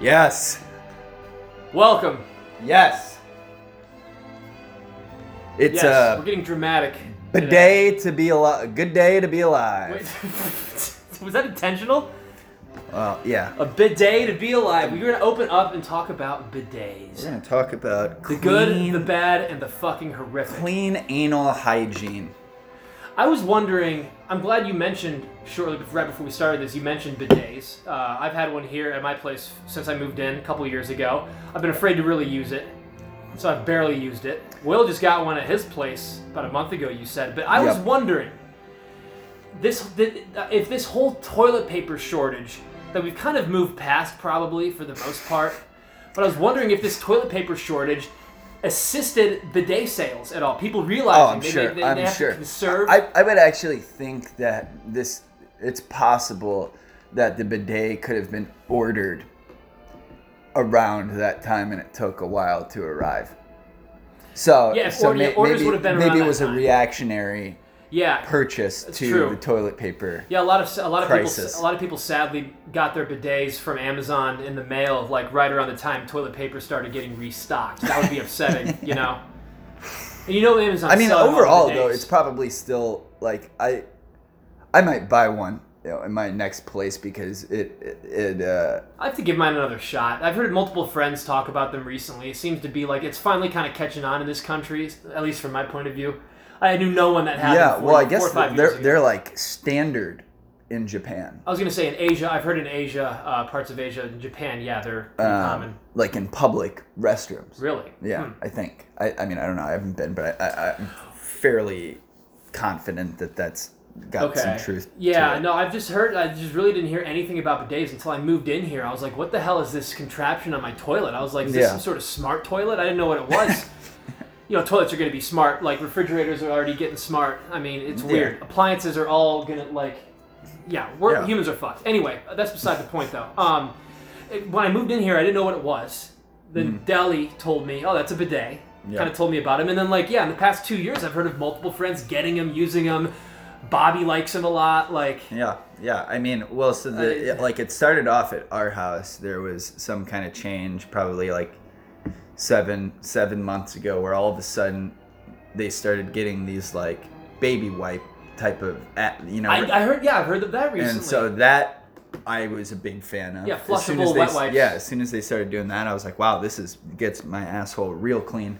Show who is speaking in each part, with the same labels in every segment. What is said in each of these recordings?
Speaker 1: Yes.
Speaker 2: Welcome.
Speaker 1: Yes. It's
Speaker 2: yes,
Speaker 1: a
Speaker 2: we're getting dramatic. today.
Speaker 1: Uh, day to be alive. Good day to be alive.
Speaker 2: Wait, was that intentional?
Speaker 1: Well, yeah.
Speaker 2: A bidet to be alive. We're gonna open up and talk about bidets.
Speaker 1: We're gonna talk about
Speaker 2: The good, the bad, and the fucking horrific.
Speaker 1: clean anal hygiene.
Speaker 2: I was wondering. I'm glad you mentioned shortly before, right before we started this. You mentioned bidets. Uh, I've had one here at my place since I moved in a couple years ago. I've been afraid to really use it, so I've barely used it. Will just got one at his place about a month ago. You said, but I was wondering this th- if this whole toilet paper shortage that we've kind of moved past probably for the most part. But I was wondering if this toilet paper shortage assisted bidet sales at all. People oh, realizing
Speaker 1: Oh, I'm
Speaker 2: they,
Speaker 1: sure.
Speaker 2: they, they,
Speaker 1: I'm
Speaker 2: have
Speaker 1: sure.
Speaker 2: to conserve.
Speaker 1: I, I would actually think that this. It's possible that the bidet could have been ordered around that time, and it took a while to arrive. So,
Speaker 2: Yeah,
Speaker 1: so
Speaker 2: order-
Speaker 1: ma-
Speaker 2: orders
Speaker 1: maybe,
Speaker 2: would have been
Speaker 1: maybe it was
Speaker 2: that
Speaker 1: a
Speaker 2: time.
Speaker 1: reactionary
Speaker 2: yeah,
Speaker 1: purchase to
Speaker 2: true.
Speaker 1: the toilet paper.
Speaker 2: yeah. A lot of a lot of
Speaker 1: Crisis.
Speaker 2: people a lot of people sadly got their bidets from Amazon in the mail, like right around the time toilet paper started getting restocked. That would be upsetting, you know. And you know Amazon.
Speaker 1: I mean,
Speaker 2: selling all the
Speaker 1: overall though, it's probably still like I, I might buy one you know, in my next place because it it, it uh,
Speaker 2: I have to give mine another shot. I've heard multiple friends talk about them recently. It seems to be like it's finally kind of catching on in this country, at least from my point of view. I knew no one that had
Speaker 1: yeah. Well, I guess
Speaker 2: five
Speaker 1: they're they're like standard in Japan,
Speaker 2: I was gonna say in Asia. I've heard in Asia, uh, parts of Asia, in Japan, yeah, they're
Speaker 1: um,
Speaker 2: common.
Speaker 1: like in public restrooms.
Speaker 2: Really?
Speaker 1: Yeah,
Speaker 2: Hmm.
Speaker 1: I think. I, I mean, I don't know. I haven't been, but I, I, I'm fairly confident that that's got
Speaker 2: Okay.
Speaker 1: some truth.
Speaker 2: yeah,
Speaker 1: to it.
Speaker 2: no, I've just heard. I just really didn't hear anything about bidets until I moved in here. I was like, "What the hell is this contraption on my toilet?" I was like, "Is this
Speaker 1: Yeah.
Speaker 2: some sort of smart toilet?" I didn't know what it was. you know, toilets are going to be smart. Like refrigerators are already getting smart. I mean, it's
Speaker 1: Yeah.
Speaker 2: weird. Appliances are all gonna like, yeah, we're
Speaker 1: Yeah.
Speaker 2: humans are fucked. Anyway, that's beside the point though. Um, it- when I moved in here, I didn't know what it was. Then Deli told me, "Oh, that's a bidet."
Speaker 1: Yeah.
Speaker 2: Kind of told me about him, and then like, yeah, in the past two years, I've heard of multiple friends getting them, using them. Bobby likes him a lot. Like,
Speaker 1: Yeah, yeah. I mean, well, so the,
Speaker 2: I-
Speaker 1: like it started off at our house. There was some kind of change, probably like seven seven months ago, where all of a sudden they started getting these like baby wipe type of, you know,
Speaker 2: I, I heard, yeah, I've heard of that recently.
Speaker 1: and so that I was a big fan of.
Speaker 2: Yeah,
Speaker 1: As soon as
Speaker 2: flushable
Speaker 1: they-
Speaker 2: wet wipes.
Speaker 1: Yeah, as soon as they started doing that, I was like, wow, this is gets my asshole real clean.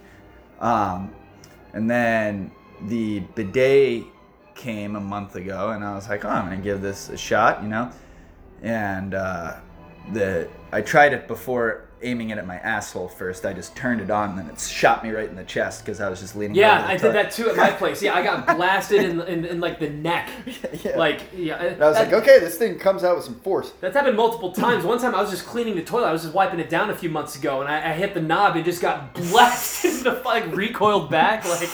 Speaker 1: Um, and then the bidet came a month ago, and I was like, oh, I'm gonna give this a shot, you know. And uh, the I tried it before aiming it at my asshole first. I just turned it on, and then it shot me right in the chest because I was just leaning.
Speaker 2: yeah,
Speaker 1: over the
Speaker 2: I did that too at my place. Yeah, I got blasted in, in, in like the neck.
Speaker 1: Yeah.
Speaker 2: Like, yeah.
Speaker 3: And I was
Speaker 2: that,
Speaker 3: like, okay, this thing comes out with some force.
Speaker 2: That's happened multiple times. One time I was just cleaning the toilet. I was just wiping it down a few months ago, and I, I hit the knob and just got blasted in the like recoiled back. Like,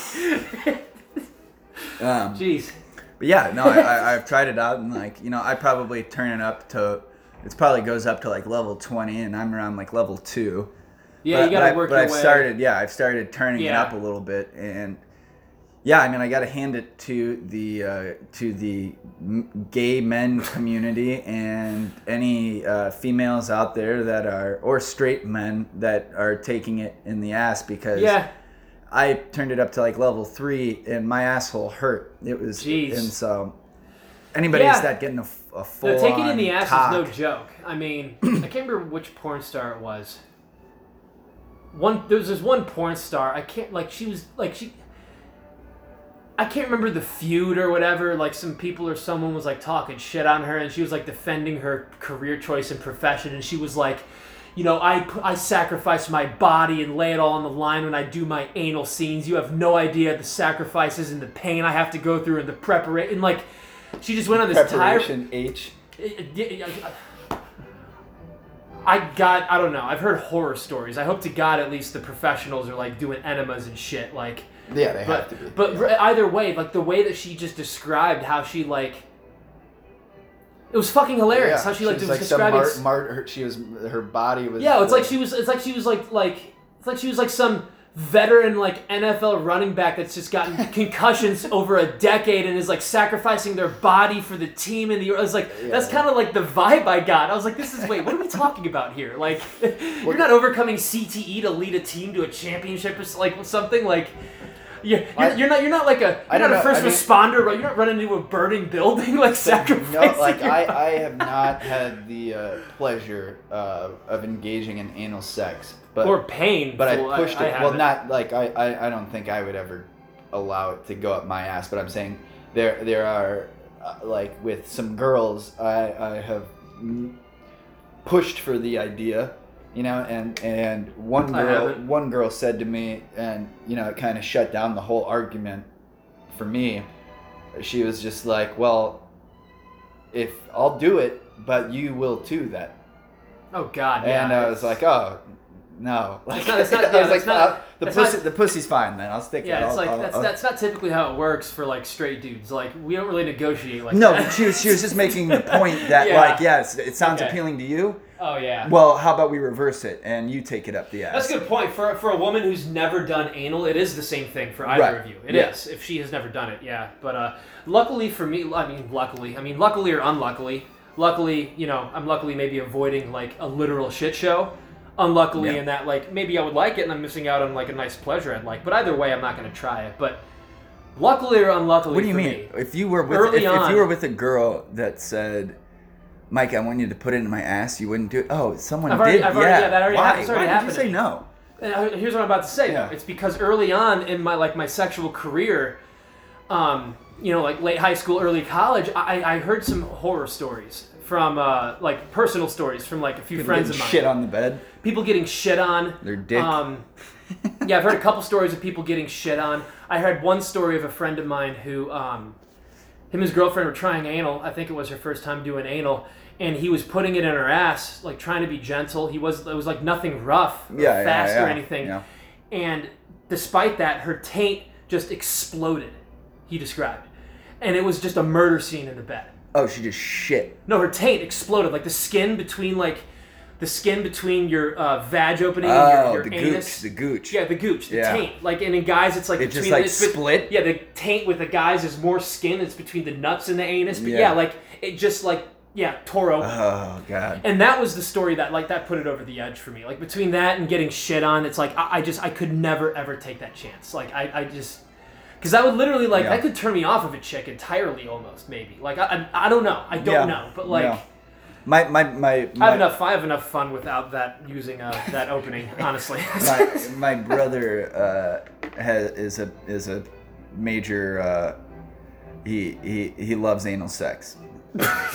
Speaker 1: Um,
Speaker 2: jeez.
Speaker 1: But yeah, no, I, I, I've tried it out, and like you know, I probably turn it up to, it probably goes up to like level twenty, and I'm around like level two.
Speaker 2: Yeah,
Speaker 1: but,
Speaker 2: you gotta
Speaker 1: but
Speaker 2: work
Speaker 1: I, but
Speaker 2: your
Speaker 1: I've
Speaker 2: way.
Speaker 1: started, yeah, I've started turning it up a little bit, and yeah, I mean, I got to hand it to the uh, to the gay men community and any uh, females out there that are or straight men that are taking it in the ass because
Speaker 2: Yeah.
Speaker 1: I turned it up to like level three, and my asshole hurt. It was,
Speaker 2: Jeez.
Speaker 1: and so anybody
Speaker 2: Yeah.
Speaker 1: that getting a, a full
Speaker 2: No, taking in the ass
Speaker 1: cock,
Speaker 2: is no joke. I mean, I can't remember which porn star it was. One there was this one porn star. I can't like she was like she. I can't remember the feud or whatever. Like some people or someone was like talking shit on her, and she was like defending her career choice and profession, and she was like, you know, I I sacrifice my body and lay it all on the line when I do my anal scenes. You have no idea the sacrifices and the pain I have to go through and the preparation. Like, she just went on this tire.
Speaker 3: Preparation H.
Speaker 2: Eh, eh, I got I don't know. I've heard horror stories. I hope to God at least the professionals are like doing enemas and shit. Like,
Speaker 3: Yeah, they
Speaker 2: but
Speaker 3: have to be.
Speaker 2: but r- either way, like the way that she just described how she like. It was fucking hilarious how she like
Speaker 3: was some
Speaker 2: describing.
Speaker 3: Mart, Mart, her, she was her body was.
Speaker 2: yeah, it's like she was. It's like she was like like. It's like she was like some veteran like NFL running back that's just gotten concussions over a decade and is like sacrificing their body for the team and the I was like that's kind of like the vibe I got. I was like this is wait, what are we talking about here? Like you're not overcoming CTE to lead a team to a championship or like something like you're, you're, you're not you're not like a you're not a
Speaker 1: know,
Speaker 2: first
Speaker 1: I mean-
Speaker 2: responder, right? You're not running into a burning building like sacrificing.
Speaker 1: No, like I,
Speaker 2: body.
Speaker 1: I have not had the uh, pleasure uh, of engaging in anal sex, but
Speaker 2: or pain.
Speaker 1: but I pushed
Speaker 2: I
Speaker 1: it. well,
Speaker 2: haven't.
Speaker 1: like I, I, I don't think I would ever allow it to go up my ass. But I'm saying there there are uh, like with some girls I I have pushed for the idea, you know, and and one girl one girl said to me, and you know, it kind of shut down the whole argument for me. She was just like, well, if I'll do it, but you will too. Then.
Speaker 2: Oh God! Yeah.
Speaker 1: And I was like, oh, no. Like,
Speaker 2: not- it's not-
Speaker 1: I
Speaker 2: yeah,
Speaker 1: was like,
Speaker 2: not-
Speaker 1: "Uh, the pussy,
Speaker 2: not-
Speaker 1: the pussy's fine. Then I'll stick it.
Speaker 2: Yeah, it's like
Speaker 1: I'll-
Speaker 2: that's
Speaker 1: I'll-
Speaker 2: that's not typically how it works for like straight dudes. Like we don't really negotiate like
Speaker 4: No,
Speaker 2: that.
Speaker 4: she was she was just making the point that
Speaker 2: Yeah.
Speaker 4: like yes, it sounds
Speaker 2: Okay.
Speaker 4: appealing to you.
Speaker 2: oh yeah.
Speaker 4: Well, how about we reverse it and you take it up the ass?
Speaker 2: That's a good point. For for a woman who's never done anal, it is the same thing for either
Speaker 4: Right.
Speaker 2: of you. It is
Speaker 4: Yeah.
Speaker 2: if she has never done it. Yeah, but uh, luckily for me, I mean, luckily, I mean, luckily or unluckily, luckily, you know, I'm luckily maybe avoiding like a literal shit show. Unluckily,
Speaker 4: Yeah.
Speaker 2: in that like maybe I would like it and I'm missing out on like a nice pleasure I'd like. But either way, I'm not going to try it. But luckily or unluckily,
Speaker 4: What do you mean?
Speaker 2: me-
Speaker 4: If you were with
Speaker 2: Early
Speaker 4: if, if you were with a girl that said, "Mike, I want you to put it in my ass," you wouldn't do it. Oh, someone
Speaker 2: I've already-
Speaker 4: did.
Speaker 2: I've already-
Speaker 4: yeah.
Speaker 2: yeah, that already
Speaker 4: Why?
Speaker 2: happened. It's already
Speaker 4: Why did
Speaker 2: happened
Speaker 4: you say no?
Speaker 2: And here's what I'm about to say.
Speaker 4: Yeah.
Speaker 2: It's because early on in my like my sexual career, um, you know, like late high school, early college, I, I heard some horror stories from uh, like personal stories from like a few friends of mine.
Speaker 4: Shit on the bed.
Speaker 2: People getting shit on.
Speaker 4: Their dick.
Speaker 2: Um, yeah, I've heard a couple stories of people getting shit on. I heard one story of a friend of mine who, um, him and his girlfriend were trying anal. I think it was her first time doing anal, and he was putting it in her ass, like trying to be gentle. He was it was like nothing rough, or
Speaker 4: Yeah, yeah,
Speaker 2: fast or
Speaker 4: yeah,
Speaker 2: anything.
Speaker 4: yeah.
Speaker 2: And despite that, her taint just exploded. He described, and it was just a murder scene in the bed.
Speaker 4: Oh, she just shit.
Speaker 2: No, her taint exploded. Like the skin between like the skin between your uh, vag opening
Speaker 4: Oh,
Speaker 2: and your, your
Speaker 4: the
Speaker 2: anus.
Speaker 4: gooch, the gooch.
Speaker 2: yeah, the gooch, the
Speaker 4: Yeah.
Speaker 2: taint. Like and in guys, it's like
Speaker 4: It just,
Speaker 2: between
Speaker 4: like,
Speaker 2: it's bet-
Speaker 4: split?
Speaker 2: Yeah, the taint with the guys is more skin. It's between the nuts and the anus. But yeah,
Speaker 4: Yeah.
Speaker 2: like it just like yeah tore open.
Speaker 4: Oh god.
Speaker 2: and that was the story that like that put it over the edge for me. Like between that and getting shit on, it's like I, I just I could never ever take that chance. Like I, I just because that would literally like
Speaker 4: Yeah.
Speaker 2: that could turn me off of a chick entirely almost maybe. Like I, I, I don't know. I don't
Speaker 4: Yeah.
Speaker 2: know. But like.
Speaker 4: No. My my my my,
Speaker 2: I have enough. I have enough fun without that using uh, that opening. Honestly,
Speaker 4: my, my brother uh, has, is a is a major. Uh, he he he loves anal sex,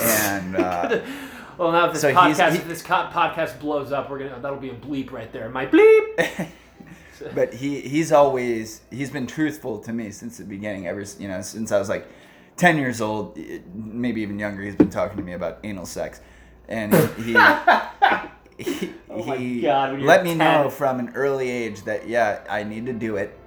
Speaker 4: and uh,
Speaker 2: well, now if this
Speaker 4: So
Speaker 2: podcast
Speaker 4: he-
Speaker 2: if this podcast blows up, we're gonna that'll be a bleep right there. My bleep.
Speaker 4: but he he's always he's been truthful to me since the beginning. Ever you know since I was like ten years old, maybe even younger. He's been talking to me about anal sex, and he. he,
Speaker 2: Oh my
Speaker 4: he
Speaker 2: God,
Speaker 4: let me
Speaker 2: 10.
Speaker 4: know from an early age that yeah I need to do it,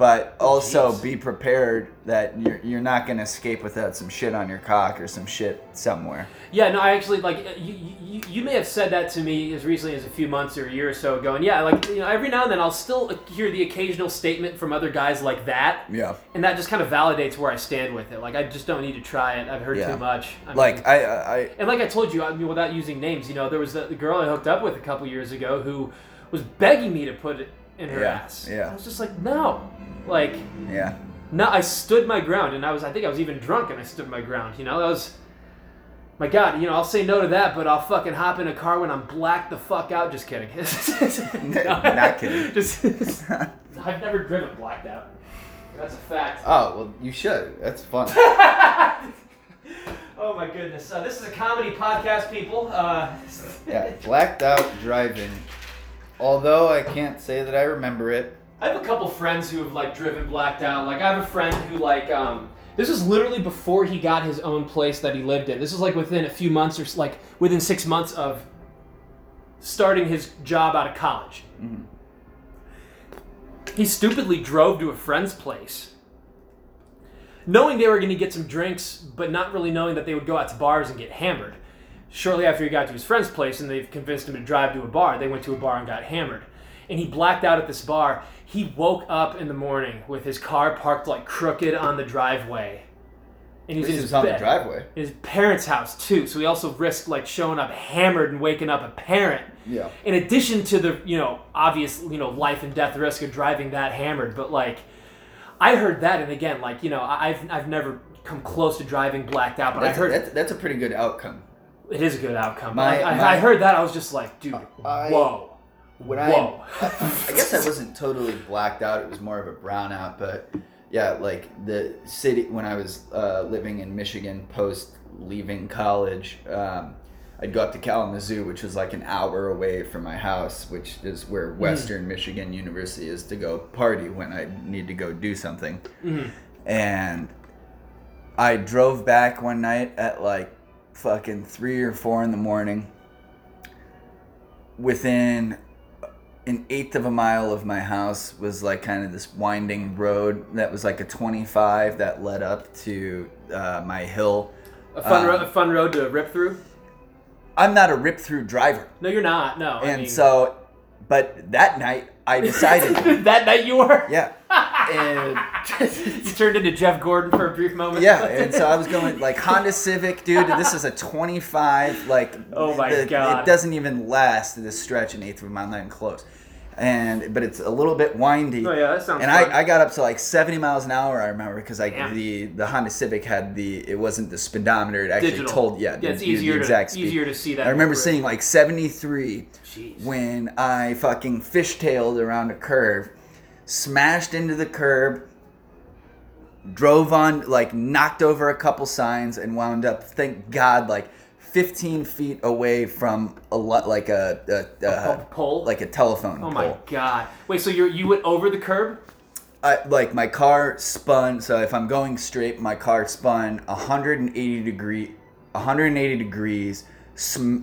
Speaker 4: but also
Speaker 2: jeez.
Speaker 4: be prepared that you're, you're not gonna escape without some shit on your cock or some shit somewhere.
Speaker 2: Yeah, no, I actually like you, you. You may have said that to me as recently as a few months or a year or so ago, and yeah, like you know, every now and then I'll still hear the occasional statement from other guys like that,
Speaker 4: Yeah,
Speaker 2: and that just kind of validates where I stand with it. Like I just don't need to try it. I've heard
Speaker 4: Yeah.
Speaker 2: too much. I
Speaker 4: like I I, I
Speaker 2: And like I told you, I mean, without using names, you know, there was the, the girl I hooked up with a couple years ago who was begging me to put it in her
Speaker 4: Yeah,
Speaker 2: ass.
Speaker 4: yeah.
Speaker 2: I was just like, no, like,
Speaker 4: yeah.
Speaker 2: no. I stood my ground, and I was, I think I was even drunk, and I stood my ground. You know, that was, my God, you know, I'll say no to that, but I'll fucking hop in a car when I'm blacked the fuck out. Just kidding. No.
Speaker 4: Not kidding.
Speaker 2: Just, I've never driven blacked out. That's a fact.
Speaker 1: Oh well, you should. That's fun.
Speaker 2: Oh my goodness. Uh, this is a comedy podcast, people. Uh,
Speaker 1: yeah, blacked out driving. Although I can't say that I remember it.
Speaker 2: I have a couple friends who have like driven blacked out. Like I have a friend who like um this was literally before he got his own place that he lived in. This was like within a few months or like within 6 months of starting his job out of college. He stupidly drove to a friend's place. Knowing they were going to get some drinks, but not really knowing that they would go out to bars and get hammered. Shortly after he got to his friend's place and they've convinced him to drive to a bar, they went to a bar and got hammered. and he blacked out at this bar. He woke up in the morning with his car parked like crooked on the driveway, and
Speaker 1: he's
Speaker 2: in his
Speaker 1: on the
Speaker 2: bed
Speaker 1: driveway.
Speaker 2: his parents' house too. So he also risked like showing up hammered and waking up a parent.
Speaker 1: Yeah.
Speaker 2: In addition to the you know obvious you know life and death risk of driving that hammered, but like I heard that, and again like you know I've I've never come close to driving blacked out, but
Speaker 1: That's,
Speaker 2: I heard
Speaker 1: that's, that's a pretty good outcome.
Speaker 2: It is a good outcome.
Speaker 1: My-
Speaker 2: I,
Speaker 1: my-
Speaker 2: I heard that I was just like, dude,
Speaker 1: I-
Speaker 2: whoa.
Speaker 1: When I,
Speaker 2: Whoa.
Speaker 1: I guess I wasn't totally blacked out. It was more of a brownout, but yeah, like the city when I was uh, living in Michigan post leaving college, um, I'd go up to Kalamazoo, which was like an hour away from my house, which is where Western Michigan University is to go party when I need to go do something. And I drove back one night at like fucking three or four in the morning. Within an eighth of a mile of my house was like kind of this winding road that was like a 25 that led up to uh, my hill.
Speaker 2: A fun,
Speaker 1: Um,
Speaker 2: ro- a fun road to rip through.
Speaker 1: I'm not a rip through driver.
Speaker 2: No, you're not. No. I
Speaker 1: And
Speaker 2: mean-
Speaker 1: so, but that night I decided,
Speaker 2: that night you were.
Speaker 1: yeah. And
Speaker 2: You turned into Jeff Gordon for a brief moment.
Speaker 1: Yeah, and so I was going like Honda Civic, dude. This is a 25. Like,
Speaker 2: Oh my
Speaker 1: the-
Speaker 2: God.
Speaker 1: it doesn't even last this stretch an eighth of a mile, not even close. And but it's a little bit windy.
Speaker 2: Oh yeah, that sounds.
Speaker 1: And
Speaker 2: fun.
Speaker 1: I, I got up to like 70 miles an hour. I remember because like
Speaker 2: Damn.
Speaker 1: the the Honda Civic had the it wasn't the speedometer. It actually
Speaker 2: Digital.
Speaker 1: told yeah,
Speaker 2: Yeah, it's
Speaker 1: the, the
Speaker 2: easier to-
Speaker 1: speed.
Speaker 2: easier to see that
Speaker 1: I remember seeing like 73
Speaker 2: Jeez.
Speaker 1: when I fucking fishtailed around a curve, smashed into the curb, drove on, like knocked over a couple signs, and wound up, thank God, like 15 feet away from a lot, like a, a, a,
Speaker 2: po- pole?
Speaker 1: like a telephone
Speaker 2: Oh
Speaker 1: pole.
Speaker 2: my god! Wait, so you you went over the curb?
Speaker 1: I, like my car spun. So if I'm going straight, my car spun 180 degree, 180 degrees, sm-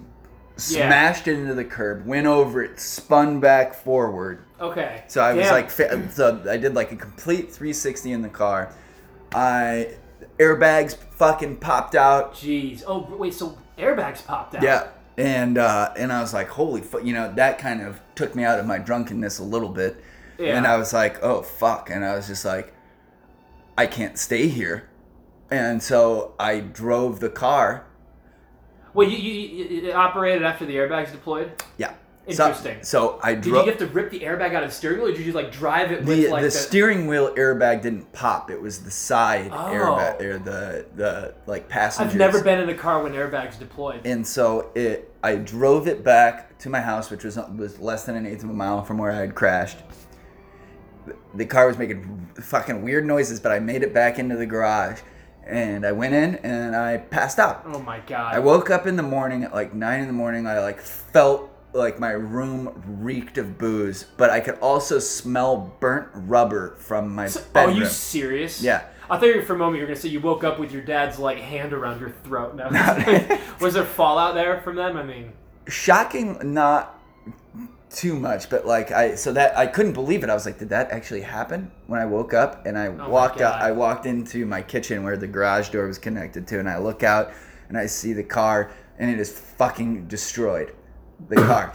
Speaker 2: Yeah.
Speaker 1: smashed into the curb, went over it, spun back forward.
Speaker 2: Okay.
Speaker 1: So I was
Speaker 2: Damn.
Speaker 1: like, fa- so I did like a complete 360 in the car. I airbags fucking popped out.
Speaker 2: Jeez. Oh wait, so airbags popped out.
Speaker 1: Yeah. And uh, and I was like, holy fuck, you know, that kind of took me out of my drunkenness a little bit.
Speaker 2: Yeah.
Speaker 1: And I was like, oh fuck, and I was just like, I can't stay here. And so I drove the car.
Speaker 2: Well, you, you, you operated after the airbags deployed?
Speaker 1: Yeah. So-
Speaker 2: Interesting.
Speaker 1: So, I
Speaker 2: Did you have to rip the airbag out of the steering wheel, or did you just like drive it with
Speaker 1: the,
Speaker 2: like
Speaker 1: the steering wheel airbag didn't pop. It was the side
Speaker 2: Oh.
Speaker 1: airbag, or the the like passenger.
Speaker 2: I've never been in a car when airbags deployed.
Speaker 1: And so it, I drove it back to my house, which was was less than an eighth of a mile from where I had crashed. The car was making fucking weird noises, but I made it back into the garage, and I went in and I passed out.
Speaker 2: oh my god.
Speaker 1: I woke up in the morning at like nine in the morning. I like felt like my room reeked of booze, but I could also smell burnt rubber from my
Speaker 2: So- oh, are you serious?
Speaker 1: Yeah.
Speaker 2: I thought you for a moment you were gonna say you woke up with your dad's like hand around your throat. No. was there fallout there from them? I mean,
Speaker 1: shocking not too much but like i so that i couldn't believe it i was like did that actually happen when i woke up and i
Speaker 2: Oh
Speaker 1: walked out i walked into my kitchen where the garage door was connected to and i look out and i see the car and it is fucking destroyed the car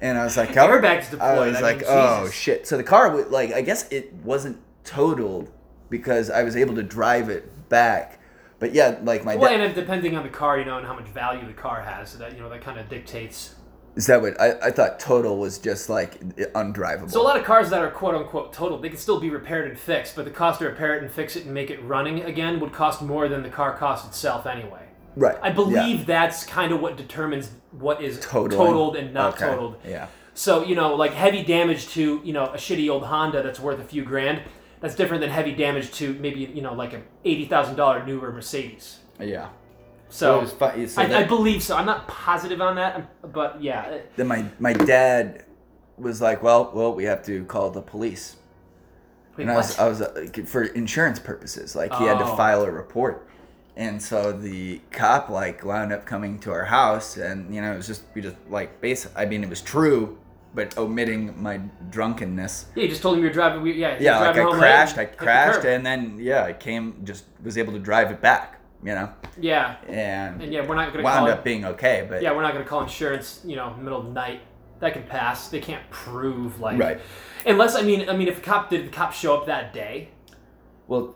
Speaker 1: and i was like oh,
Speaker 2: airbags
Speaker 1: i was
Speaker 2: I
Speaker 1: like
Speaker 2: mean,
Speaker 1: oh
Speaker 2: Jesus.
Speaker 1: shit so the car would like i guess it wasn't totaled because i was able to drive it back but yeah like my
Speaker 2: Well,
Speaker 1: dad
Speaker 2: and depending on the car, you know, and how much value the car has, so that you know that kind of dictates.
Speaker 1: is that what I, I thought total was just like undrivable
Speaker 2: So a lot of cars that are quote unquote total, they can still be repaired and fixed, but the cost to repair it and fix it and make it running again would cost more than the car cost itself anyway.
Speaker 1: right
Speaker 2: I
Speaker 1: yeah.
Speaker 2: believe that's kind of what determines what is
Speaker 1: Totaling.
Speaker 2: totaled and not
Speaker 1: Okay.
Speaker 2: totaled.
Speaker 1: Yeah.
Speaker 2: So, you know, like heavy damage to, you know, a shitty old Honda that's worth a few grand, that's different than heavy damage to maybe, you know, like a $80,000 newer Mercedes.
Speaker 1: Yeah.
Speaker 2: So,
Speaker 1: was. So
Speaker 2: I,
Speaker 1: that-
Speaker 2: I believe so. I'm not positive on that, but yeah.
Speaker 1: then my my dad was like, "Well, well, we have to call the police."
Speaker 2: Wait,
Speaker 1: and I was? I was uh, for insurance purposes. Like he had to
Speaker 2: Oh.
Speaker 1: file a report. And so the cop like wound up coming to our house, and you know it was just we just like base. I mean, it was true, but omitting my drunkenness.
Speaker 2: yeah, you just told him you're driving. we- Yeah,
Speaker 1: Yeah, like I crashed, I
Speaker 2: hit the
Speaker 1: crashed, and then yeah, I came just was able to drive it back. You know,
Speaker 2: Yeah,
Speaker 1: and,
Speaker 2: and yeah, we're not gonna
Speaker 1: wound up being okay. But
Speaker 2: yeah, we're not gonna call insurance. You know, middle of the night. that can pass. They can't prove like
Speaker 1: Right.
Speaker 2: Unless I mean, I mean, if a cop did the cop show up that day?
Speaker 1: Well,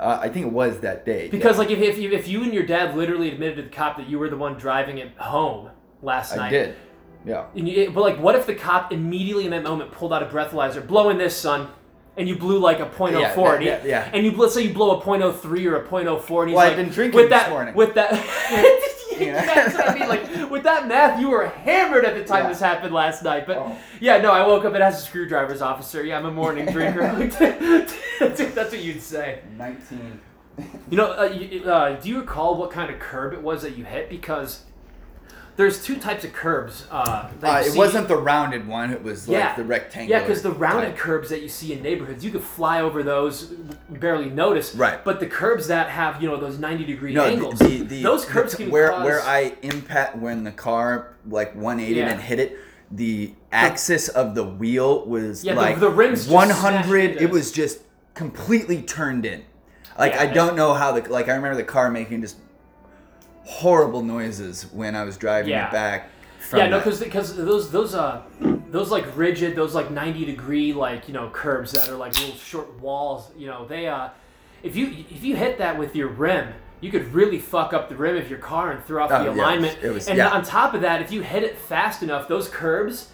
Speaker 1: uh, I think it was that day.
Speaker 2: Because
Speaker 1: yeah.
Speaker 2: like if if you, if you and your dad literally admitted to the cop that you were the one driving it home last night,
Speaker 1: I did. Yeah.
Speaker 2: And you, but like, what if the cop immediately in that moment pulled out a breathalyzer, blowing this, son, and you blew like a .04,
Speaker 1: Yeah,
Speaker 2: and, he-
Speaker 1: yeah, yeah.
Speaker 2: and you let's say you blow a .03 or a .04, and he's
Speaker 1: Well, I've been drinking
Speaker 2: with
Speaker 1: this
Speaker 2: that,
Speaker 1: morning.
Speaker 2: With that,
Speaker 1: Yeah.
Speaker 2: that's what I mean. Like with that math, you were hammered at the time
Speaker 1: Yeah.
Speaker 2: this happened last night. But
Speaker 1: Oh.
Speaker 2: yeah, no, I woke up and as a screwdriver's officer. Yeah, I'm a morning drinker. that's what you'd say.
Speaker 1: 19.
Speaker 2: You know, uh, you, uh, do you recall what kind of curb it was that you hit? Because there's two types of curbs. Uh,
Speaker 1: Uh, it
Speaker 2: see-
Speaker 1: wasn't the rounded one. It was like
Speaker 2: Yeah.
Speaker 1: the rectangular.
Speaker 2: Yeah, because the rounded
Speaker 1: type.
Speaker 2: curbs that you see in neighborhoods, you could fly over those, barely notice.
Speaker 1: Right.
Speaker 2: But the curbs that have you know those ninety degree
Speaker 1: No,
Speaker 2: angles,
Speaker 1: the, the,
Speaker 2: those curbs can
Speaker 1: where
Speaker 2: cause.
Speaker 1: where I impact when the car like 180
Speaker 2: Yeah.
Speaker 1: and hit it. The axis of the wheel was
Speaker 2: Yeah,
Speaker 1: like
Speaker 2: the rims
Speaker 1: 100. It
Speaker 2: it.
Speaker 1: was just completely turned in. Like I don't know how the like I remember the car making just horrible noises when I was driving
Speaker 2: Yeah.
Speaker 1: it back. From
Speaker 2: yeah, no, because because those those uh those like rigid those like ninety degree like you know curbs that are like little short walls. You know they uh if you if you hit that with your rim. You could really fuck up the rim of your car and throw off
Speaker 1: Oh,
Speaker 2: the
Speaker 1: yeah,
Speaker 2: alignment.
Speaker 1: it was-
Speaker 2: and
Speaker 1: yeah.
Speaker 2: on top of that, if you hit it fast enough, those curbs,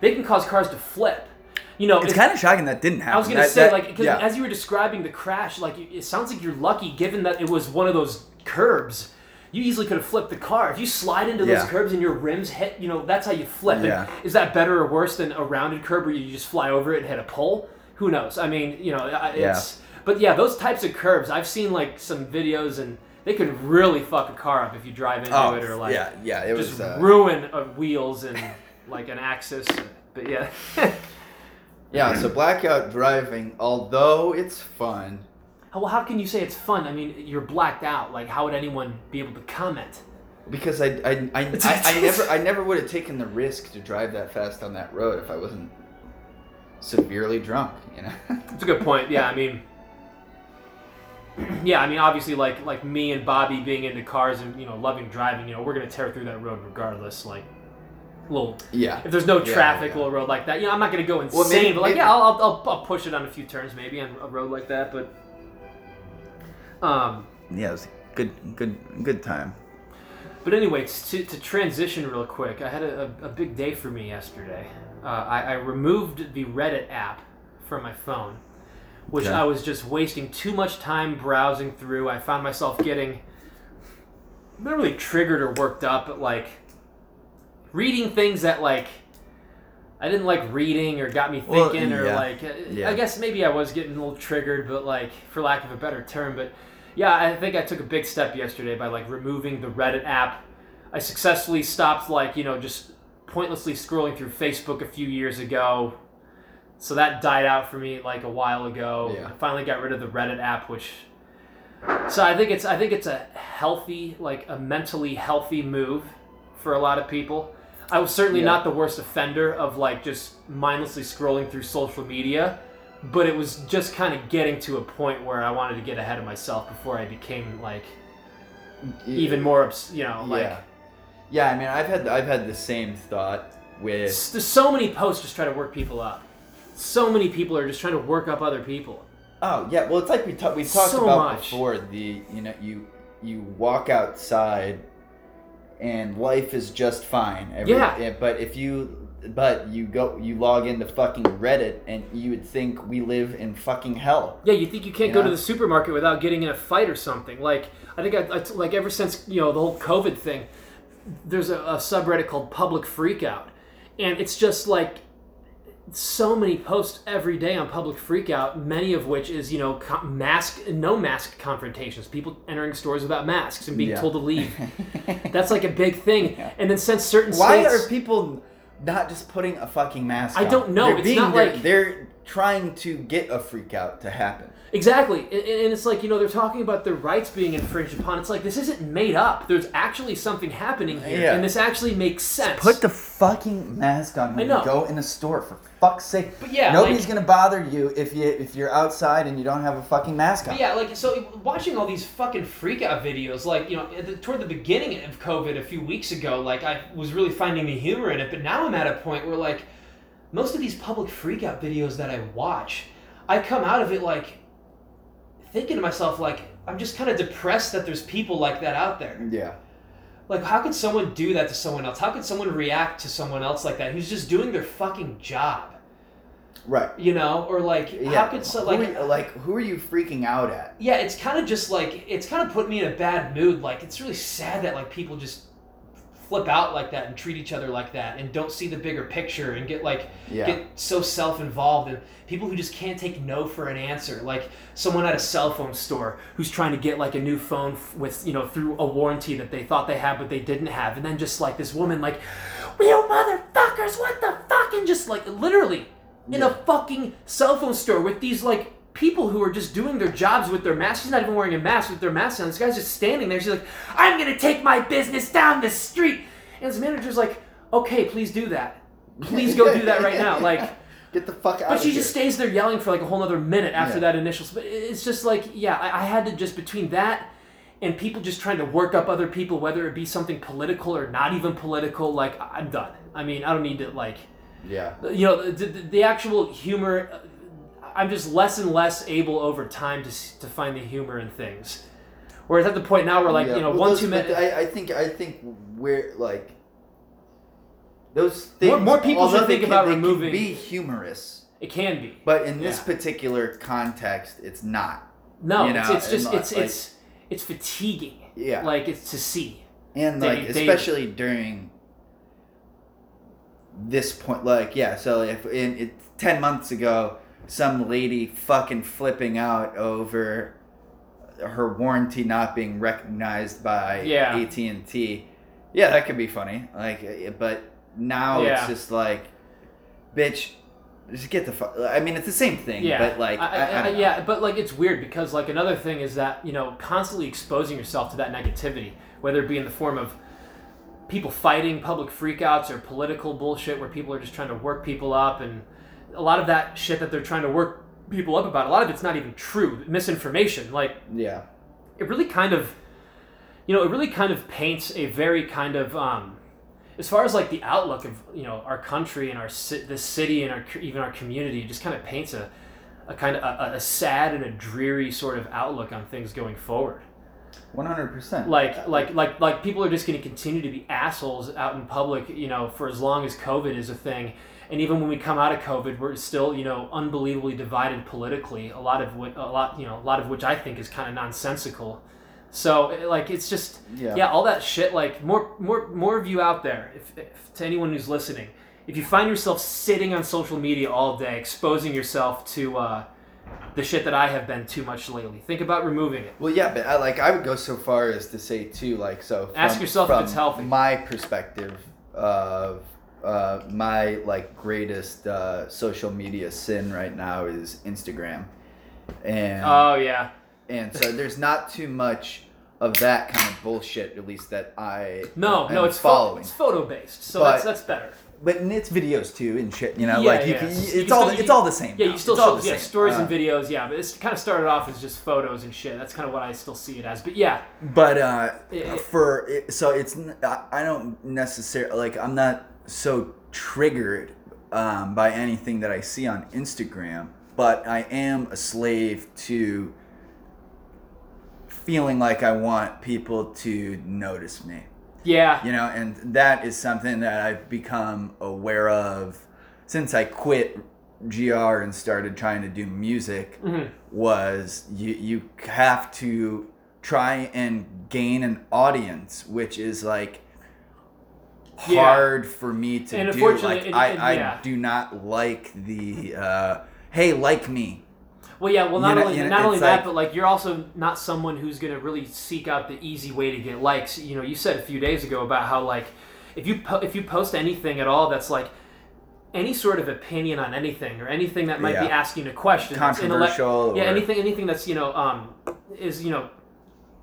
Speaker 2: they can cause cars to flip. You know,
Speaker 1: it's kind of shocking that didn't happen.
Speaker 2: I was gonna
Speaker 1: That-
Speaker 2: say
Speaker 1: that-
Speaker 2: like because
Speaker 1: yeah.
Speaker 2: as you were describing the crash, like it sounds like you're lucky given that it was one of those curbs. You easily could have flipped the car if you slide into those
Speaker 1: Yeah.
Speaker 2: curbs and your rims hit. You know that's how you flip. And Is that better or worse than a rounded curb where you just fly over it and hit a pole? Who knows? I mean, you know, I- it's. But yeah, those types of curbs, I've seen like some videos and they could really fuck a car up if you drive into
Speaker 1: oh,
Speaker 2: it or like
Speaker 1: yeah, yeah, it
Speaker 2: just
Speaker 1: was. Uh,
Speaker 2: ruin uh, wheels and like an axis. But yeah.
Speaker 1: yeah, so blackout driving, although it's fun,
Speaker 2: Well, how can you say it's fun? I mean, you're blacked out. Like, how would anyone be able to comment?
Speaker 1: because I I, I, I, I never I never would have taken the risk to drive that fast on that road if I wasn't severely drunk. You know.
Speaker 2: It's a good point. Yeah, I mean, yeah, I mean, obviously, like like me and Bobby being into cars and you know loving driving, you know, we're gonna tear through that road regardless. Like, little
Speaker 1: yeah.
Speaker 2: if there's no
Speaker 1: Yeah,
Speaker 2: traffic,
Speaker 1: yeah.
Speaker 2: little road like that, you know, I'm not gonna go insane.
Speaker 1: Well, maybe-
Speaker 2: but like,
Speaker 1: maybe-
Speaker 2: yeah, I'll, I'll I'll I'll push it on a few turns maybe on a road like that. But, um,
Speaker 4: Yeah, it was a good, good, good time.
Speaker 2: But anyway, to, to transition real quick, I had a, a, big day for me yesterday. Uh, I, I removed the Reddit app from my phone, which
Speaker 4: Okay.
Speaker 2: I was just wasting too much time browsing through. I found myself getting not really triggered or worked up, but like reading things that like I didn't like reading or got me
Speaker 4: Well,
Speaker 2: thinking or like
Speaker 4: Yeah.
Speaker 2: I guess maybe I was getting a little triggered, but like for lack of a better term, but yeah, I think I took a big step yesterday by like removing the Reddit app. I successfully stopped like, you know, just pointlessly scrolling through Facebook a few years ago. So that died out for me like a while ago.
Speaker 1: Yeah.
Speaker 2: I finally got rid of the Reddit app, which so I think it's I think it's a healthy, like a mentally healthy move for a lot of people. I was certainly
Speaker 1: Yeah.
Speaker 2: not the worst offender of like just mindlessly scrolling through social media, but it was just kind of getting to a point where I wanted to get ahead of myself before I became like even more, obs- you know, like
Speaker 1: yeah. Yeah, I mean, I've had I've had the same thought with
Speaker 2: so many posts just trying to work people up. So many people are just trying to work up other people.
Speaker 1: Oh yeah, well it's like we ta- we talked
Speaker 2: So
Speaker 1: about
Speaker 2: much.
Speaker 1: before. The you know you you walk outside, and life is just fine. Every,
Speaker 2: Yeah.
Speaker 1: But if you but you go you log into fucking Reddit and you would think we live in fucking hell.
Speaker 2: Yeah, you think you can't go
Speaker 1: Yeah.
Speaker 2: to the supermarket without getting in a fight or something? Like I think I, I like ever since you know the whole COVID thing, there's a, a subreddit called Public Freakout, and it's just like so many posts every day on Public Freakout. Many of which is you know co- mask no mask confrontations, people entering stores without masks and being
Speaker 1: Yeah.
Speaker 2: told to leave. That's like a big thing. And then since certain
Speaker 1: Why
Speaker 2: states,
Speaker 1: are people not just putting a fucking mask on.
Speaker 2: I
Speaker 1: on?
Speaker 2: don't know.
Speaker 1: They're
Speaker 2: It's
Speaker 1: being,
Speaker 2: not
Speaker 1: they're,
Speaker 2: like-
Speaker 1: they're trying to get a freak out to happen.
Speaker 2: Exactly, and, and it's like you know they're talking about their rights being infringed upon. It's like this isn't made up. There's actually something happening here,
Speaker 1: Yeah.
Speaker 2: and this actually makes sense.
Speaker 4: Put the fucking mask on when you go in a store for fuck's sake.
Speaker 2: But yeah,
Speaker 4: nobody's
Speaker 2: like-
Speaker 4: gonna bother you if you if you're outside and you don't have a fucking mask on.
Speaker 2: Yeah, like so, watching all these fucking freak out videos, like you know, at the, toward the beginning of COVID a few weeks ago, like I was really finding the humor in it. But now I'm at a point where like most of these public freak out videos that I watch, I come out of it like thinking to myself like I'm just kind of depressed that there's people like that out there.
Speaker 1: Yeah.
Speaker 2: Like, how could someone do that to someone else? How could someone react to someone else like that who's just doing their fucking job?
Speaker 1: Right.
Speaker 2: You know, or like,
Speaker 1: Yeah.
Speaker 2: how could so like,
Speaker 1: are you- like who are you freaking out at?
Speaker 2: yeah, it's kind of just like it's kind of put me in a bad mood. Like, it's really sad that like people just flip out like that and treat each other like that and don't see the bigger picture and get like
Speaker 1: Yeah.
Speaker 2: get so self-involved and people who just can't take no for an answer. Like someone at a cell phone store who's trying to get like a new phone with you know through a warranty that they thought they had but they didn't have and then just like this woman like you motherfuckers what the fuck? and just like literally in a fucking cell phone store with these like people who are just doing their jobs with their mask. She's not even wearing a mask with their mask on. This guy's just standing there. She's like, I'm gonna take my business down the street. And his manager's like, okay, please do that. Please go do that right now. Like,
Speaker 1: Get the fuck out
Speaker 2: but she just stays there yelling for like a whole other minute after
Speaker 1: Yeah.
Speaker 2: that initial. But it's just like, yeah, I, I had to just between that and people just trying to work up other people, whether it be something political or not even political. Like, I'm done. I mean, I don't need to like
Speaker 1: Yeah.
Speaker 2: you know the, the, the actual humor i'm just less and less able over time to, to find the humor in things whereas at the point now where like
Speaker 1: Yeah,
Speaker 2: you know
Speaker 1: well,
Speaker 2: one
Speaker 1: those-
Speaker 2: two minutes
Speaker 1: I, I think I think we're like those things.
Speaker 2: More- more people should think
Speaker 1: can-
Speaker 2: about removing-
Speaker 1: be humorous,
Speaker 2: it can be
Speaker 1: but in this
Speaker 2: Yeah.
Speaker 1: particular context, it's not.
Speaker 2: no
Speaker 1: you
Speaker 2: it's,
Speaker 1: know,
Speaker 2: it's just
Speaker 1: and,
Speaker 2: it's
Speaker 1: like-
Speaker 2: it's it's fatiguing
Speaker 1: Yeah.
Speaker 2: like it's to see
Speaker 1: and like
Speaker 2: daily.
Speaker 1: especially during this point like yeah so if in it, 10 months ago some lady fucking flipping out over her warranty not being recognized by
Speaker 2: Yeah.
Speaker 1: AT&T yeah that could be funny like eh, but now
Speaker 2: Yeah.
Speaker 1: it's just like bitch just get the fuck I mean it's the same thing
Speaker 2: yeah
Speaker 1: but like
Speaker 2: I,
Speaker 1: I,
Speaker 2: I,
Speaker 1: I don't know.
Speaker 2: yeah but like it's weird because like another thing is that you know constantly exposing yourself to that negativity whether it be in the form of people fighting public freakouts or political bullshit where people are just trying to work people up and a lot of that shit that they're trying to work people up about a lot of it's not even true misinformation like
Speaker 1: yeah.
Speaker 2: it really kind of you know it really kind of paints a very kind of um as far as like the outlook of you know our country and our ci- this city and our even our community it just kind of paints a a kind of a, a sad and a dreary sort of outlook on things going forward.
Speaker 1: 100%
Speaker 2: like like like like people are just going to continue to be assholes out in public you know for as long as covid is a thing and even when we come out of covid we're still you know unbelievably divided politically a lot of what a lot you know a lot of which i think is kind of nonsensical so like it's just
Speaker 1: Yeah.
Speaker 2: yeah all that shit like more more more of you out there if, if to anyone who's listening if you find yourself sitting on social media all day exposing yourself to uh, the shit that i have been too much lately think about removing it
Speaker 1: Well, yeah, but I, like I would go so far as to say too, like so.
Speaker 2: Ask
Speaker 1: from-
Speaker 2: yourself if it's healthy.
Speaker 1: My perspective of uh, my like greatest uh, social media sin right now is Instagram, and
Speaker 2: oh yeah
Speaker 1: and so there's not too much of that kind of bullshit, at least that I
Speaker 2: No, no, it's
Speaker 1: following.
Speaker 2: Pho- it's photo based, so
Speaker 1: But-
Speaker 2: that's that's better.
Speaker 4: But and it's videos too and shit. You know,
Speaker 2: Yeah,
Speaker 4: like you
Speaker 2: yeah.
Speaker 4: can, it's all
Speaker 2: still-
Speaker 4: it's all the same.
Speaker 2: Yeah,
Speaker 4: now.
Speaker 2: you still show yeah
Speaker 4: same.
Speaker 2: stories
Speaker 4: Uh,
Speaker 2: and videos. Yeah, but it's kind of started off as just photos and shit. That's kind of what I still see it as. But yeah,
Speaker 4: But uh,
Speaker 2: It-
Speaker 4: for it, so it's I don't necessarily like I'm not so triggered um, by anything that I see on Instagram, but I am a slave to feeling like I want people to notice me.
Speaker 2: yeah,
Speaker 4: You know, and that is something that I've become aware of since I quit GR and started trying to do music
Speaker 2: Mhm.
Speaker 4: was you you have to try and gain an audience, which is like
Speaker 2: Yeah.
Speaker 4: hard for me to
Speaker 2: And
Speaker 4: do. Like
Speaker 2: it-
Speaker 4: I,
Speaker 2: it-
Speaker 4: I
Speaker 2: yeah.
Speaker 4: do not like the uh, hey like me.
Speaker 2: Well, yeah. Well, not
Speaker 4: You
Speaker 2: only
Speaker 4: know,
Speaker 2: not only that,
Speaker 4: like-
Speaker 2: but like you're also not someone who's gonna really seek out the easy way to get likes. You know, you said a few days ago about how like if you po- if you post anything at all that's like any sort of opinion on anything or anything that might be asking a question that's intellect-
Speaker 1: Controversial
Speaker 2: yeah anything anything that's you know um, is you know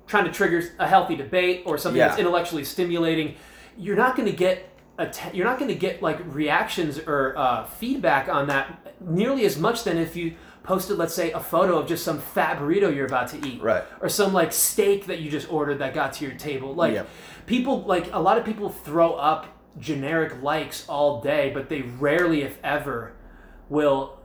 Speaker 2: trying to trigger a healthy debate or something that's intellectually stimulating you're not going to get att- you're not going to get like reactions or uh, feedback on that nearly as much than if you posted let's say a photo of just some fat burrito you're about to eat
Speaker 1: Right.
Speaker 2: or some like steak that you just ordered that got to your table like
Speaker 1: Yep.
Speaker 2: people like a lot of people throw up generic likes all day but they rarely if ever will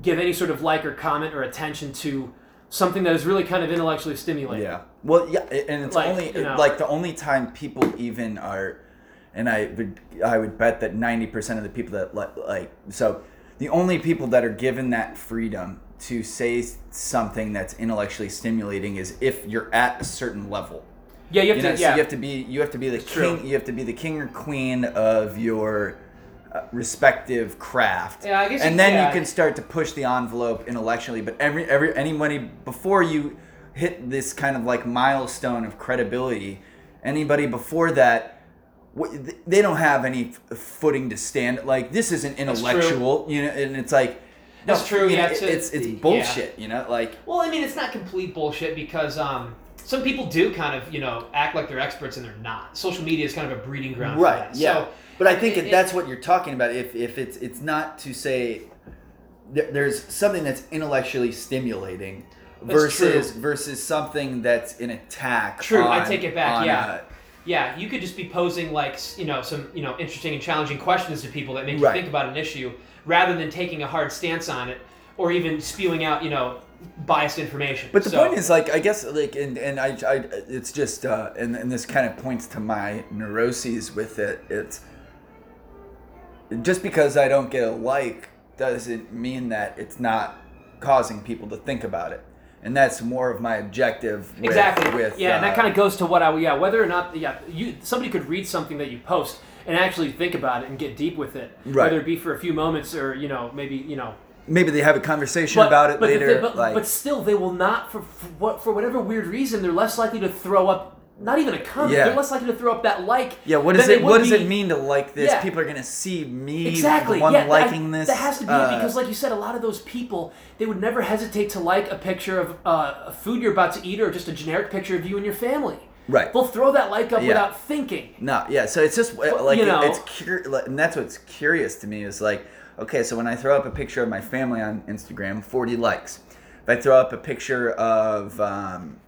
Speaker 2: give any sort of like or comment or attention to something that is really kind of intellectually stimulating
Speaker 1: Yeah. Well, yeah, and it's
Speaker 2: Like,
Speaker 1: only
Speaker 2: you know-
Speaker 1: like the only time people even are, and I would I would bet that ninety percent of the people that li- like so, the only people that are given that freedom to say something that's intellectually stimulating is if you're at a certain level.
Speaker 2: yeah you have
Speaker 1: You
Speaker 2: to
Speaker 1: know, so
Speaker 2: yeah
Speaker 1: you have to be you have to be the
Speaker 2: true.
Speaker 1: king. You have to be the king or queen of your uh, respective craft.
Speaker 2: Yeah, I guess
Speaker 1: and
Speaker 2: you-
Speaker 1: then
Speaker 2: yeah.
Speaker 1: you can start to push the envelope intellectually. But every every anybody before you hit this kind of like milestone of credibility, anybody before that. They don't have any footing to stand. Like this isn't intellectual, you know, and it's like
Speaker 2: That's true,
Speaker 1: you know,
Speaker 2: yeah,
Speaker 1: it-
Speaker 2: to-
Speaker 1: it's it's
Speaker 2: yeah.
Speaker 1: bullshit, you know. Like
Speaker 2: well i mean it's not complete bullshit because um some people do kind of you know act like they're experts and they're not social media is kind of a breeding ground
Speaker 1: right
Speaker 2: for that.
Speaker 1: yeah
Speaker 2: so
Speaker 1: but i think
Speaker 2: it-
Speaker 1: it, that's what you're talking about if if it's it's not to say there's something that's intellectually stimulating versus versus something that's an attack
Speaker 2: True, I take it back, yeah.
Speaker 1: a-
Speaker 2: Yeah, you could just be posing like you know some you know interesting and challenging questions to people that make you think about an issue, rather than taking a hard stance on it or even spewing out you know biased information.
Speaker 1: But the
Speaker 2: So-
Speaker 1: point is, like, I guess, like, and, and I, I, it's just, uh, and, and this kind of points to my neuroses with it. It's just because I don't get a like doesn't mean that it's not causing people to think about it, and that's more of my objective. With,
Speaker 2: exactly.
Speaker 1: With
Speaker 2: yeah, and that
Speaker 1: uh,
Speaker 2: kind of goes to what I yeah whether or not yeah you somebody could read something that you post and actually think about it and get deep with it,
Speaker 1: Right.
Speaker 2: whether it be for a few moments or you know maybe you know
Speaker 1: maybe they have a conversation about it
Speaker 2: but
Speaker 1: later.
Speaker 2: but,
Speaker 1: like,
Speaker 2: but still, they will not for, for what for whatever weird reason they're less likely to throw up. Not even a comment.
Speaker 1: Yeah.
Speaker 2: They're less likely to throw up that like.
Speaker 1: yeah, what does it? What does
Speaker 2: be-
Speaker 1: it mean to like this?
Speaker 2: Yeah.
Speaker 1: People are gonna see me,
Speaker 2: Exactly.
Speaker 1: the one
Speaker 2: yeah, that-
Speaker 1: liking this.
Speaker 2: That has to be
Speaker 1: uh,
Speaker 2: because, like you said, a lot of those people they would never hesitate to like a picture of uh, a food you're about to eat or just a generic picture of you and your family.
Speaker 1: Right.
Speaker 2: They'll throw that like up
Speaker 1: Yeah.
Speaker 2: without thinking.
Speaker 1: No, yeah. So it's just uh, like
Speaker 2: you
Speaker 1: it-
Speaker 2: know-
Speaker 1: it's cur- and that's what's curious to me is like, okay, so when I throw up a picture of my family on Instagram, forty likes. If I throw up a picture of um,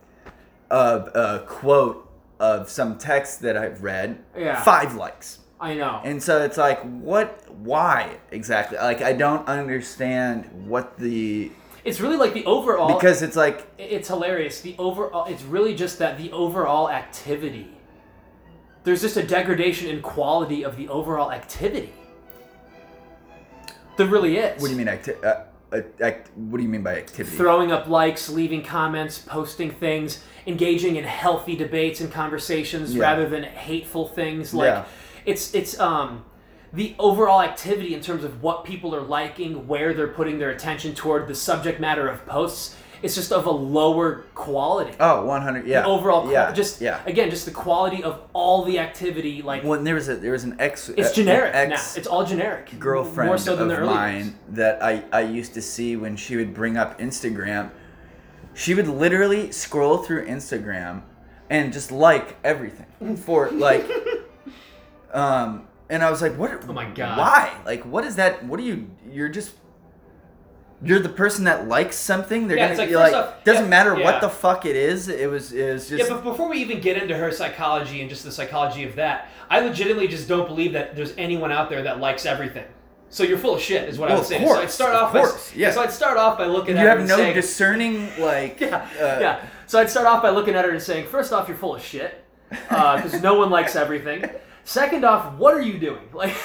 Speaker 1: of a quote of some text that I've read,
Speaker 2: Yeah.
Speaker 1: five likes.
Speaker 2: I know.
Speaker 1: And so it's like, what? Why exactly? Like, I don't understand what the
Speaker 2: it's really like the overall.
Speaker 1: because it's like
Speaker 2: it's hilarious. The overall, it's really just that the overall activity. There's just a degradation in quality of the overall activity. There really is.
Speaker 1: what do you mean acti- uh, uh, act- what do you mean by activity?
Speaker 2: Throwing up likes, leaving comments, posting things, engaging in healthy debates and conversations
Speaker 1: Yeah.
Speaker 2: rather than hateful things. Like
Speaker 1: Yeah.
Speaker 2: it's it's um the overall activity in terms of what people are liking, where they're putting their attention toward the subject matter of posts. It's just of a lower quality.
Speaker 1: oh, 100 yeah
Speaker 2: the overall qual-
Speaker 1: yeah
Speaker 2: just
Speaker 1: yeah
Speaker 2: again just the quality of all the activity like
Speaker 1: when there was a there was an ex.
Speaker 2: it's
Speaker 1: uh,
Speaker 2: generic
Speaker 1: an
Speaker 2: now
Speaker 1: ex
Speaker 2: it's all generic
Speaker 1: girlfriend
Speaker 2: more so than
Speaker 1: of mine that I I used to see when she would bring up Instagram. She would literally scroll through Instagram and just like everything for like, um, and I was like, what?
Speaker 2: Oh my God.
Speaker 1: Why? Like, what is that? What are you? You're just. You're the person that likes something. They're
Speaker 2: Yeah,
Speaker 1: gonna
Speaker 2: like,
Speaker 1: you're like
Speaker 2: off-
Speaker 1: doesn't
Speaker 2: yeah,
Speaker 1: matter
Speaker 2: yeah.
Speaker 1: what the fuck it is. It was it was just
Speaker 2: yeah, but before we even get into her psychology and just the psychology of that, I legitimately just don't believe that there's anyone out there that likes everything. So you're full of shit, is what I
Speaker 1: Well,
Speaker 2: would say.
Speaker 1: course,
Speaker 2: so I'd start
Speaker 1: of
Speaker 2: off
Speaker 1: course,
Speaker 2: by,
Speaker 1: yeah.
Speaker 2: So I'd start off by looking
Speaker 1: you
Speaker 2: at her
Speaker 1: have
Speaker 2: and
Speaker 1: no
Speaker 2: saying,
Speaker 1: discerning like
Speaker 2: yeah,
Speaker 1: uh,
Speaker 2: yeah. So I'd start off by looking at her and saying, first off, you're full of shit, because no one likes everything. Second off, what are you doing? Like,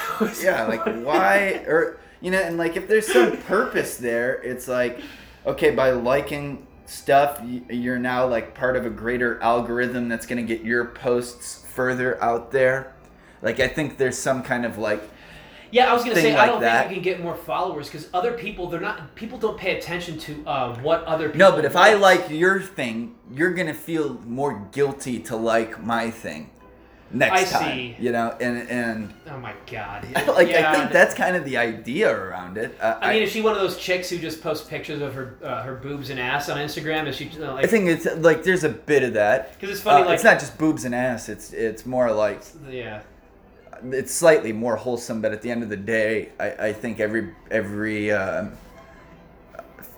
Speaker 1: yeah like why or you know and like if there's some purpose there it's like okay by liking stuff you're now like part of a greater algorithm that's going to get your posts further out there like i think there's some kind of like
Speaker 2: Yeah, I was gonna say I don't
Speaker 1: that.
Speaker 2: think you can get more followers because other people they're not people don't pay attention to uh, what other people.
Speaker 1: no but if i
Speaker 2: like.
Speaker 1: like your thing you're going to feel more guilty to like my thing next
Speaker 2: I
Speaker 1: time.
Speaker 2: see.
Speaker 1: You know, and and
Speaker 2: Oh my god.
Speaker 1: like
Speaker 2: Yeah,
Speaker 1: I think that's kind of the idea around it. Uh,
Speaker 2: I mean, is she one of those chicks who just posts pictures of her uh, her boobs and ass on Instagram? Is she uh, like?
Speaker 1: I think it's like there's a bit of that.
Speaker 2: because it's funny,
Speaker 1: Uh,
Speaker 2: like
Speaker 1: it's not just boobs and ass. It's it's more like
Speaker 2: yeah,
Speaker 1: it's slightly more wholesome. But at the end of the day, I, I think every every um,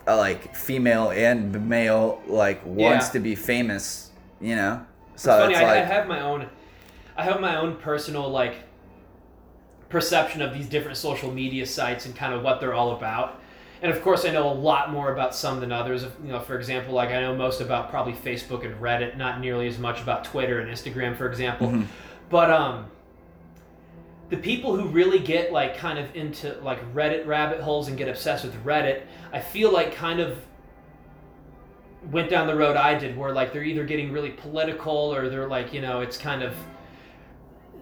Speaker 1: uh, like female and male like wants
Speaker 2: Yeah.
Speaker 1: to be famous. You know,
Speaker 2: it's
Speaker 1: so
Speaker 2: funny.
Speaker 1: it's
Speaker 2: I, I have my own, I have my own personal like perception of these different social media sites and kind of what they're all about. And of course, I know a lot more about some than others. You know, for example, like I know most about probably Facebook and Reddit, not nearly as much about Twitter and Instagram, for example.
Speaker 1: Mhm.
Speaker 2: But um, the people who really get like kind of into like Reddit rabbit holes and get obsessed with Reddit, I feel like kind of went down the road I did, where like they're either getting really political or they're like you know it's kind of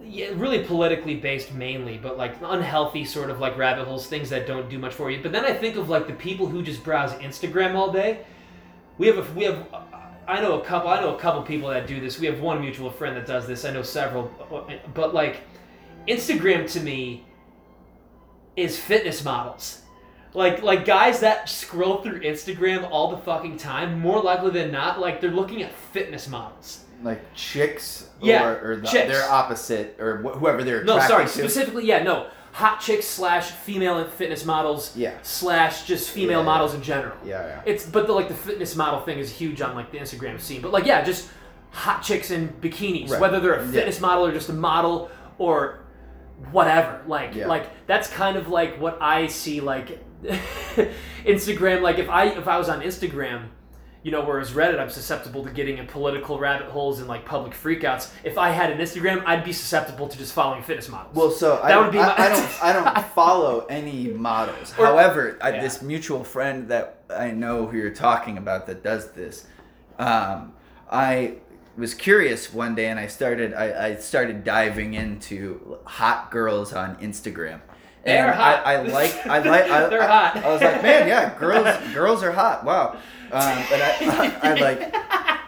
Speaker 2: yeah, really politically based mainly, but like unhealthy sort of like rabbit holes, things that don't do much for you. But then I think of like the people who just browse Instagram all day. We have a we have I know a couple I know a couple people that do this. We have one mutual friend that does this. I know several, uh, but like Instagram to me is fitness models. Like like guys that scroll through Instagram all the fucking time, more likely than not, like they're looking at fitness models.
Speaker 5: Like chicks
Speaker 2: Yeah,
Speaker 5: or, or the,
Speaker 2: chicks.
Speaker 5: their opposite or wh- whoever they're
Speaker 2: No, sorry,
Speaker 5: to.
Speaker 2: specifically, yeah, no. Hot chicks slash female fitness models
Speaker 5: Yeah.
Speaker 2: slash just female
Speaker 5: Yeah, yeah.
Speaker 2: models in general.
Speaker 5: Yeah, yeah.
Speaker 2: It's but the like the fitness model thing is huge on like the Instagram scene. But like yeah, just hot chicks in bikinis,
Speaker 5: Right.
Speaker 2: whether they're a
Speaker 5: Yeah.
Speaker 2: fitness model or just a model or whatever. Like
Speaker 5: Yeah.
Speaker 2: like that's kind of like what I see like Instagram. Like if I if I was on Instagram, you know, whereas Reddit, I'm susceptible to getting in political rabbit holes and like public freakouts. If I had an Instagram, I'd be susceptible to just following fitness models.
Speaker 5: Well, so
Speaker 2: That
Speaker 5: don't,
Speaker 2: would be
Speaker 5: I,
Speaker 2: my-
Speaker 5: I don't I don't follow any models.
Speaker 2: Or-
Speaker 1: However, I, this mutual friend that I know who you're talking about that does this, um, I was curious one day and I started I, I started diving into hot girls on Instagram.
Speaker 2: They're
Speaker 1: And
Speaker 2: hot.
Speaker 1: I, I like I like I,
Speaker 2: They're
Speaker 1: I-
Speaker 2: hot.
Speaker 1: I was like, man, yeah, girls girls are hot. Wow. Um, but I, I, I like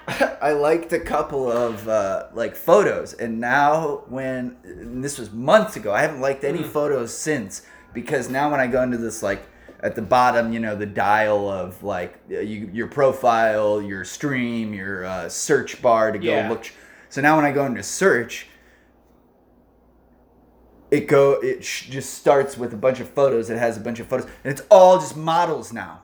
Speaker 1: I liked a couple of uh, like photos, and now when and this was months ago, I haven't liked any
Speaker 2: Mhm.
Speaker 1: photos since because now when I go into this like at the bottom, you know, the dial of like uh, you, your profile, your stream, your uh, search bar to go
Speaker 2: Yeah.
Speaker 1: look. So now when I go into search, it go it sh- just starts with a bunch of photos. It has a bunch of photos, and it's all just models now.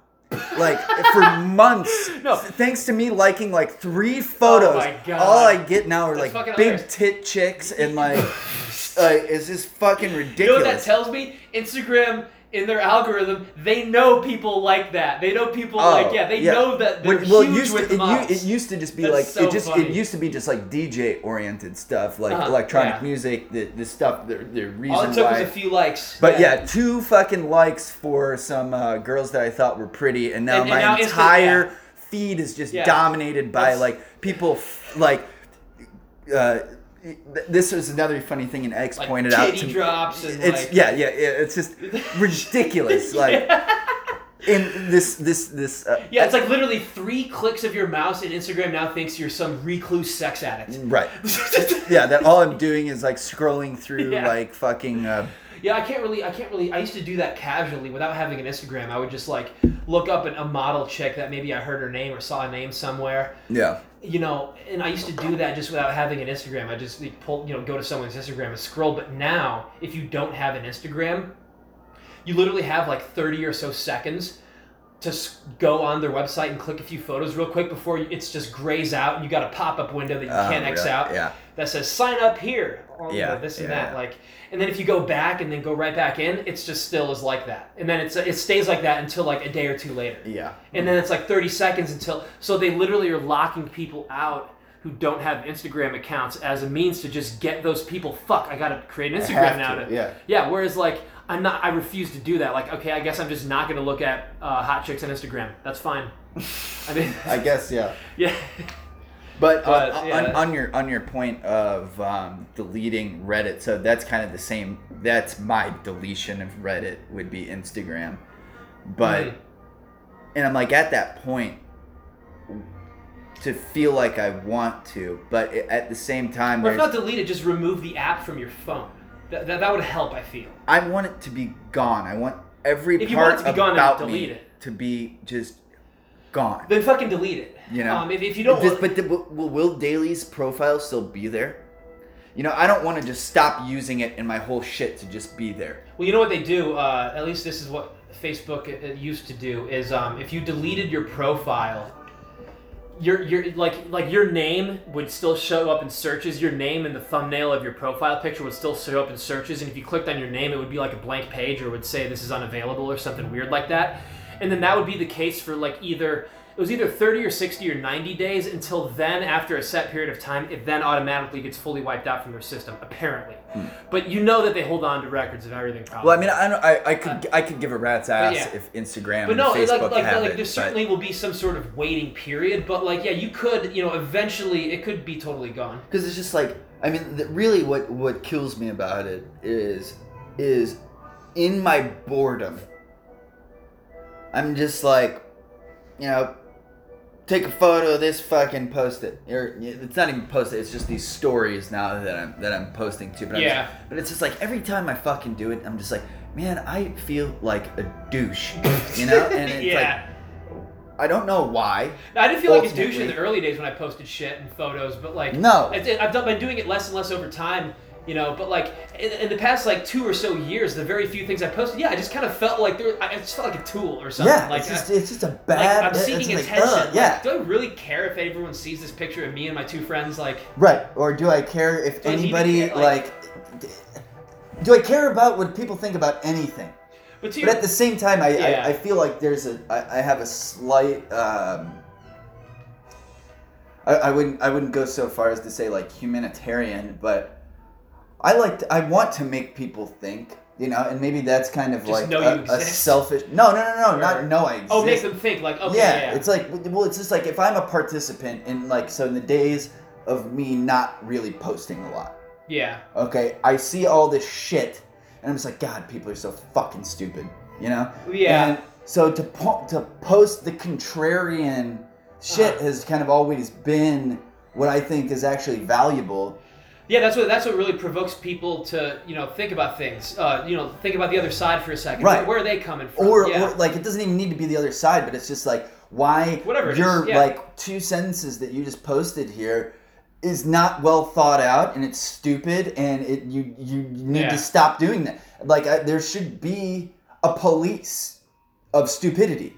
Speaker 1: Like for months,
Speaker 2: No.
Speaker 1: thanks to me liking like three photos,
Speaker 2: oh God.
Speaker 1: all I get now are
Speaker 2: That's
Speaker 1: like big
Speaker 2: hilarious.
Speaker 1: tit chicks and like, it's just fucking
Speaker 2: You know
Speaker 1: ridiculous.
Speaker 2: what that tells me? Instagram in their algorithm, they know people like that. They know people like yeah. They know that they're
Speaker 1: When- well, it
Speaker 2: huge
Speaker 1: used
Speaker 2: with
Speaker 1: to, it, it used to just be
Speaker 2: That's
Speaker 1: like
Speaker 2: so
Speaker 1: it just
Speaker 2: funny.
Speaker 1: it used to be just like DJ oriented stuff, like
Speaker 2: Uh-huh,
Speaker 1: electronic
Speaker 2: yeah.
Speaker 1: music, the the stuff, the the reason
Speaker 2: All it took
Speaker 1: why.
Speaker 2: was a few likes.
Speaker 1: But yeah, two fucking likes for some uh, girls that I thought were pretty, and now
Speaker 2: And- and
Speaker 1: my
Speaker 2: now
Speaker 1: entire
Speaker 2: yeah.
Speaker 1: feed is just
Speaker 2: Yeah.
Speaker 1: dominated by
Speaker 2: That's-
Speaker 1: like people f- like. Uh, this was another funny thing, and X
Speaker 2: Like
Speaker 1: pointed out to me.
Speaker 2: drops and,
Speaker 1: it's
Speaker 2: like-
Speaker 1: yeah, yeah, yeah, it's just ridiculous. Like in this, this, this. Uh,
Speaker 2: Yeah, it's like literally three clicks of your mouse, and Instagram now thinks you're some recluse sex addict.
Speaker 1: right. yeah, that all I'm doing is like scrolling through
Speaker 2: Yeah.
Speaker 1: like fucking. Uh,
Speaker 2: Yeah, I can't really, I can't really. I used to do that casually without having an Instagram. I would just like look up an, a model chick that maybe I heard her name or saw a name somewhere,
Speaker 1: yeah.
Speaker 2: You know. And I used to do that just without having an Instagram. I just like, pull, you know, go to someone's Instagram and scroll. But now, if you don't have an Instagram, you literally have like thirty or so seconds to go on their website and click a few photos real quick before it's just grays out and you got a pop-up window that you
Speaker 1: Oh,
Speaker 2: can't X out
Speaker 1: Yeah.
Speaker 2: That says sign up here know,
Speaker 1: Yeah,
Speaker 2: this and
Speaker 1: yeah,
Speaker 2: that like and then if you go back and then go right back in it's just still is like that. And then it's it stays like that until like a day or two later.
Speaker 5: Yeah.
Speaker 2: and then it's like 30 seconds until so they literally are locking people out who don't have Instagram accounts as a means to just get those people fuck I gotta create an Instagram now
Speaker 5: to,
Speaker 2: to
Speaker 5: yeah.
Speaker 2: yeah whereas like I'm not I refuse to do that. Like okay I guess I'm just not gonna look at uh, hot chicks on Instagram. That's fine. I mean
Speaker 5: I guess yeah.
Speaker 2: yeah
Speaker 5: But,
Speaker 2: But-
Speaker 5: uh,
Speaker 1: on,
Speaker 2: yeah.
Speaker 1: on your on your point of um, deleting Reddit, so that's kind of the same. That's my deletion of Reddit would be Instagram, but
Speaker 2: Mhm.
Speaker 1: and I'm like at that point, to feel like I want to, but at the same time,
Speaker 2: Or if not delete it, just remove the app from your phone. That, that, that would help, I feel.
Speaker 1: I want it to be gone. I want every
Speaker 2: If you want
Speaker 1: part
Speaker 2: it to be gone,
Speaker 1: about
Speaker 2: delete
Speaker 1: me
Speaker 2: it.
Speaker 1: to be just gone.
Speaker 2: Then fucking delete it.
Speaker 1: You know?
Speaker 2: Um, if, if you don't
Speaker 1: This- but the, will, will Daly's profile still be there? You know, I don't want to just stop using it and my whole shit to just be there.
Speaker 2: Well, you know what they do. Uh, at least this is what Facebook uh, used to do. Is um, if you deleted your profile, your your like like your name would still show up in searches. Your name and the thumbnail of your profile picture would still show up in searches. And if you clicked on your name, it would be like a blank page, or would say this is unavailable or something weird like that. And then that would be the case for like either it was either 30 or 60 or 90 days until then after a set period of time it then automatically gets fully wiped out from their system apparently hmm. but you know that they hold on to records of everything probably
Speaker 4: Well, I mean, I don't, I, I could uh, I could give a rat's ass
Speaker 2: yeah.
Speaker 4: if Instagram
Speaker 2: But no,
Speaker 4: and
Speaker 2: like,
Speaker 4: Facebook
Speaker 2: like,
Speaker 4: have
Speaker 2: like
Speaker 4: it.
Speaker 2: there
Speaker 4: but-
Speaker 2: certainly will be some sort of waiting period, but like, yeah, you could, you know, eventually it could be totally gone.
Speaker 1: because it's just like I mean, th- really, what what kills me about it is is in my boredom. I'm just like, you know, take a photo of this, fucking post it. Or it's not even post it. It's just these stories now that I'm that I'm posting to. But I'm
Speaker 2: Yeah.
Speaker 1: just- but it's just like every time I fucking do it, I'm just like, man, I feel like a douche, you know? And it's
Speaker 2: yeah.
Speaker 1: like I don't know why.
Speaker 2: I didn't feel like a douche in the early days when I posted shit and photos, but like,
Speaker 1: No.
Speaker 2: it- I've done, been doing it less and less over time, you know. But like in, in the past like two or so years, the very few things I posted, yeah, I just kind of felt like there, I just felt like a tool or something.
Speaker 1: Yeah,
Speaker 2: like
Speaker 1: it's just
Speaker 2: I-
Speaker 1: it's just a
Speaker 2: like,
Speaker 1: bad.
Speaker 2: I'm
Speaker 1: it's
Speaker 2: seeking
Speaker 1: like,
Speaker 2: attention. Like,
Speaker 1: yeah,
Speaker 2: do I really care if everyone sees this picture of me and my two friends? Like,
Speaker 1: right. Or do I care if
Speaker 2: Do I need to
Speaker 1: anybody
Speaker 2: care,
Speaker 1: like?
Speaker 2: like-
Speaker 1: do I care about what people think about anything?
Speaker 2: but to
Speaker 1: But
Speaker 2: your,
Speaker 1: at the same time, I,
Speaker 2: Yeah.
Speaker 1: I, I feel like there's a I, I have a slight. Um, I, I wouldn't I wouldn't go so far as to say like humanitarian, but I like to, I want to make people think, you know, and maybe that's kind of
Speaker 2: Just
Speaker 1: like
Speaker 2: know
Speaker 1: a,
Speaker 2: you
Speaker 1: a
Speaker 2: exist?
Speaker 1: selfish. No, no, no, no,
Speaker 2: Or-
Speaker 1: not know I exist.
Speaker 2: oh, make them think like, okay,
Speaker 1: yeah,
Speaker 2: yeah,
Speaker 1: it's like well, it's just like if I'm a participant in like so in the days of me not really posting a lot.
Speaker 2: yeah.
Speaker 1: Okay, I see all this shit, and I'm just like, God, people are so fucking stupid, you know?
Speaker 2: Yeah.
Speaker 1: And so to po- to post the contrarian shit
Speaker 2: Uh-huh.
Speaker 1: has kind of always been what I think is actually valuable.
Speaker 2: Yeah, that's what that's what really provokes people to you know think about things. Uh, you know, think about the other side for a second.
Speaker 1: Right.
Speaker 2: Where, are they coming from?
Speaker 1: Or,
Speaker 2: yeah.
Speaker 1: or like it doesn't even need to be the other side, but it's just like why
Speaker 2: Whatever
Speaker 1: your
Speaker 2: yeah.
Speaker 1: like two sentences that you just posted here is not well thought out and it's stupid and it you you need
Speaker 2: Yeah.
Speaker 1: to stop doing that. Like I, there should be a police of stupidity.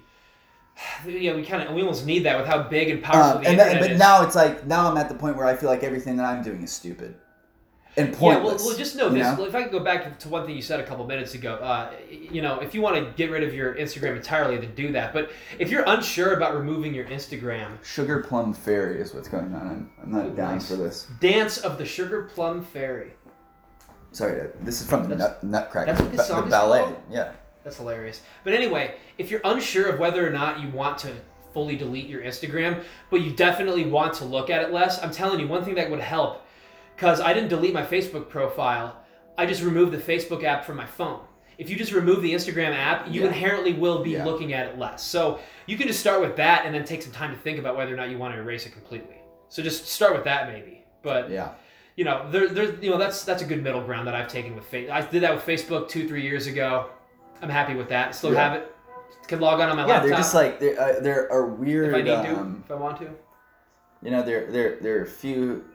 Speaker 2: yeah, we kind of we almost need that with how big and powerful
Speaker 1: Um,
Speaker 2: the
Speaker 1: and that, but
Speaker 2: is.
Speaker 1: now it's like now I'm at the point where I feel like everything that I'm doing is stupid and
Speaker 2: yeah,
Speaker 1: pointless.
Speaker 2: well, well, just know
Speaker 1: you
Speaker 2: this.
Speaker 1: know?
Speaker 2: Well, if I could go back to one thing you said a couple minutes ago, uh, you know, if you want to get rid of your Instagram entirely, then do that. But if you're unsure about removing your Instagram,
Speaker 1: Sugar Plum Fairy is what's going on. I'm, I'm not down
Speaker 2: nice.
Speaker 1: for this.
Speaker 2: Dance of the Sugar Plum Fairy.
Speaker 1: Sorry, uh, this is from the nut, Nutcracker,
Speaker 2: that's what this
Speaker 1: the,
Speaker 2: song
Speaker 1: the
Speaker 2: is
Speaker 1: ballet.
Speaker 2: called?
Speaker 1: Yeah.
Speaker 2: That's hilarious. But anyway, if you're unsure of whether or not you want to fully delete your Instagram, but you definitely want to look at it less, I'm telling you, one thing that would help, because I didn't delete my Facebook profile, I just removed the Facebook app from my phone. If you just remove the Instagram app, you
Speaker 1: Yeah.
Speaker 2: inherently will be
Speaker 1: Yeah.
Speaker 2: looking at it less. So you can just start with that and then take some time to think about whether or not you want to erase it completely. So just start with that maybe. But
Speaker 1: Yeah.
Speaker 2: you know, there, there, you know, that's that's a good middle ground that I've taken with Facebook. I did that with Facebook two, three years ago. I'm happy with that. Still
Speaker 1: Yeah.
Speaker 2: have it. Can log on on my
Speaker 1: Yeah,
Speaker 2: laptop
Speaker 1: they're just like there. Uh, there are weird.
Speaker 2: if I need to,
Speaker 1: um,
Speaker 2: if I want to.
Speaker 1: you know, there there there are a few.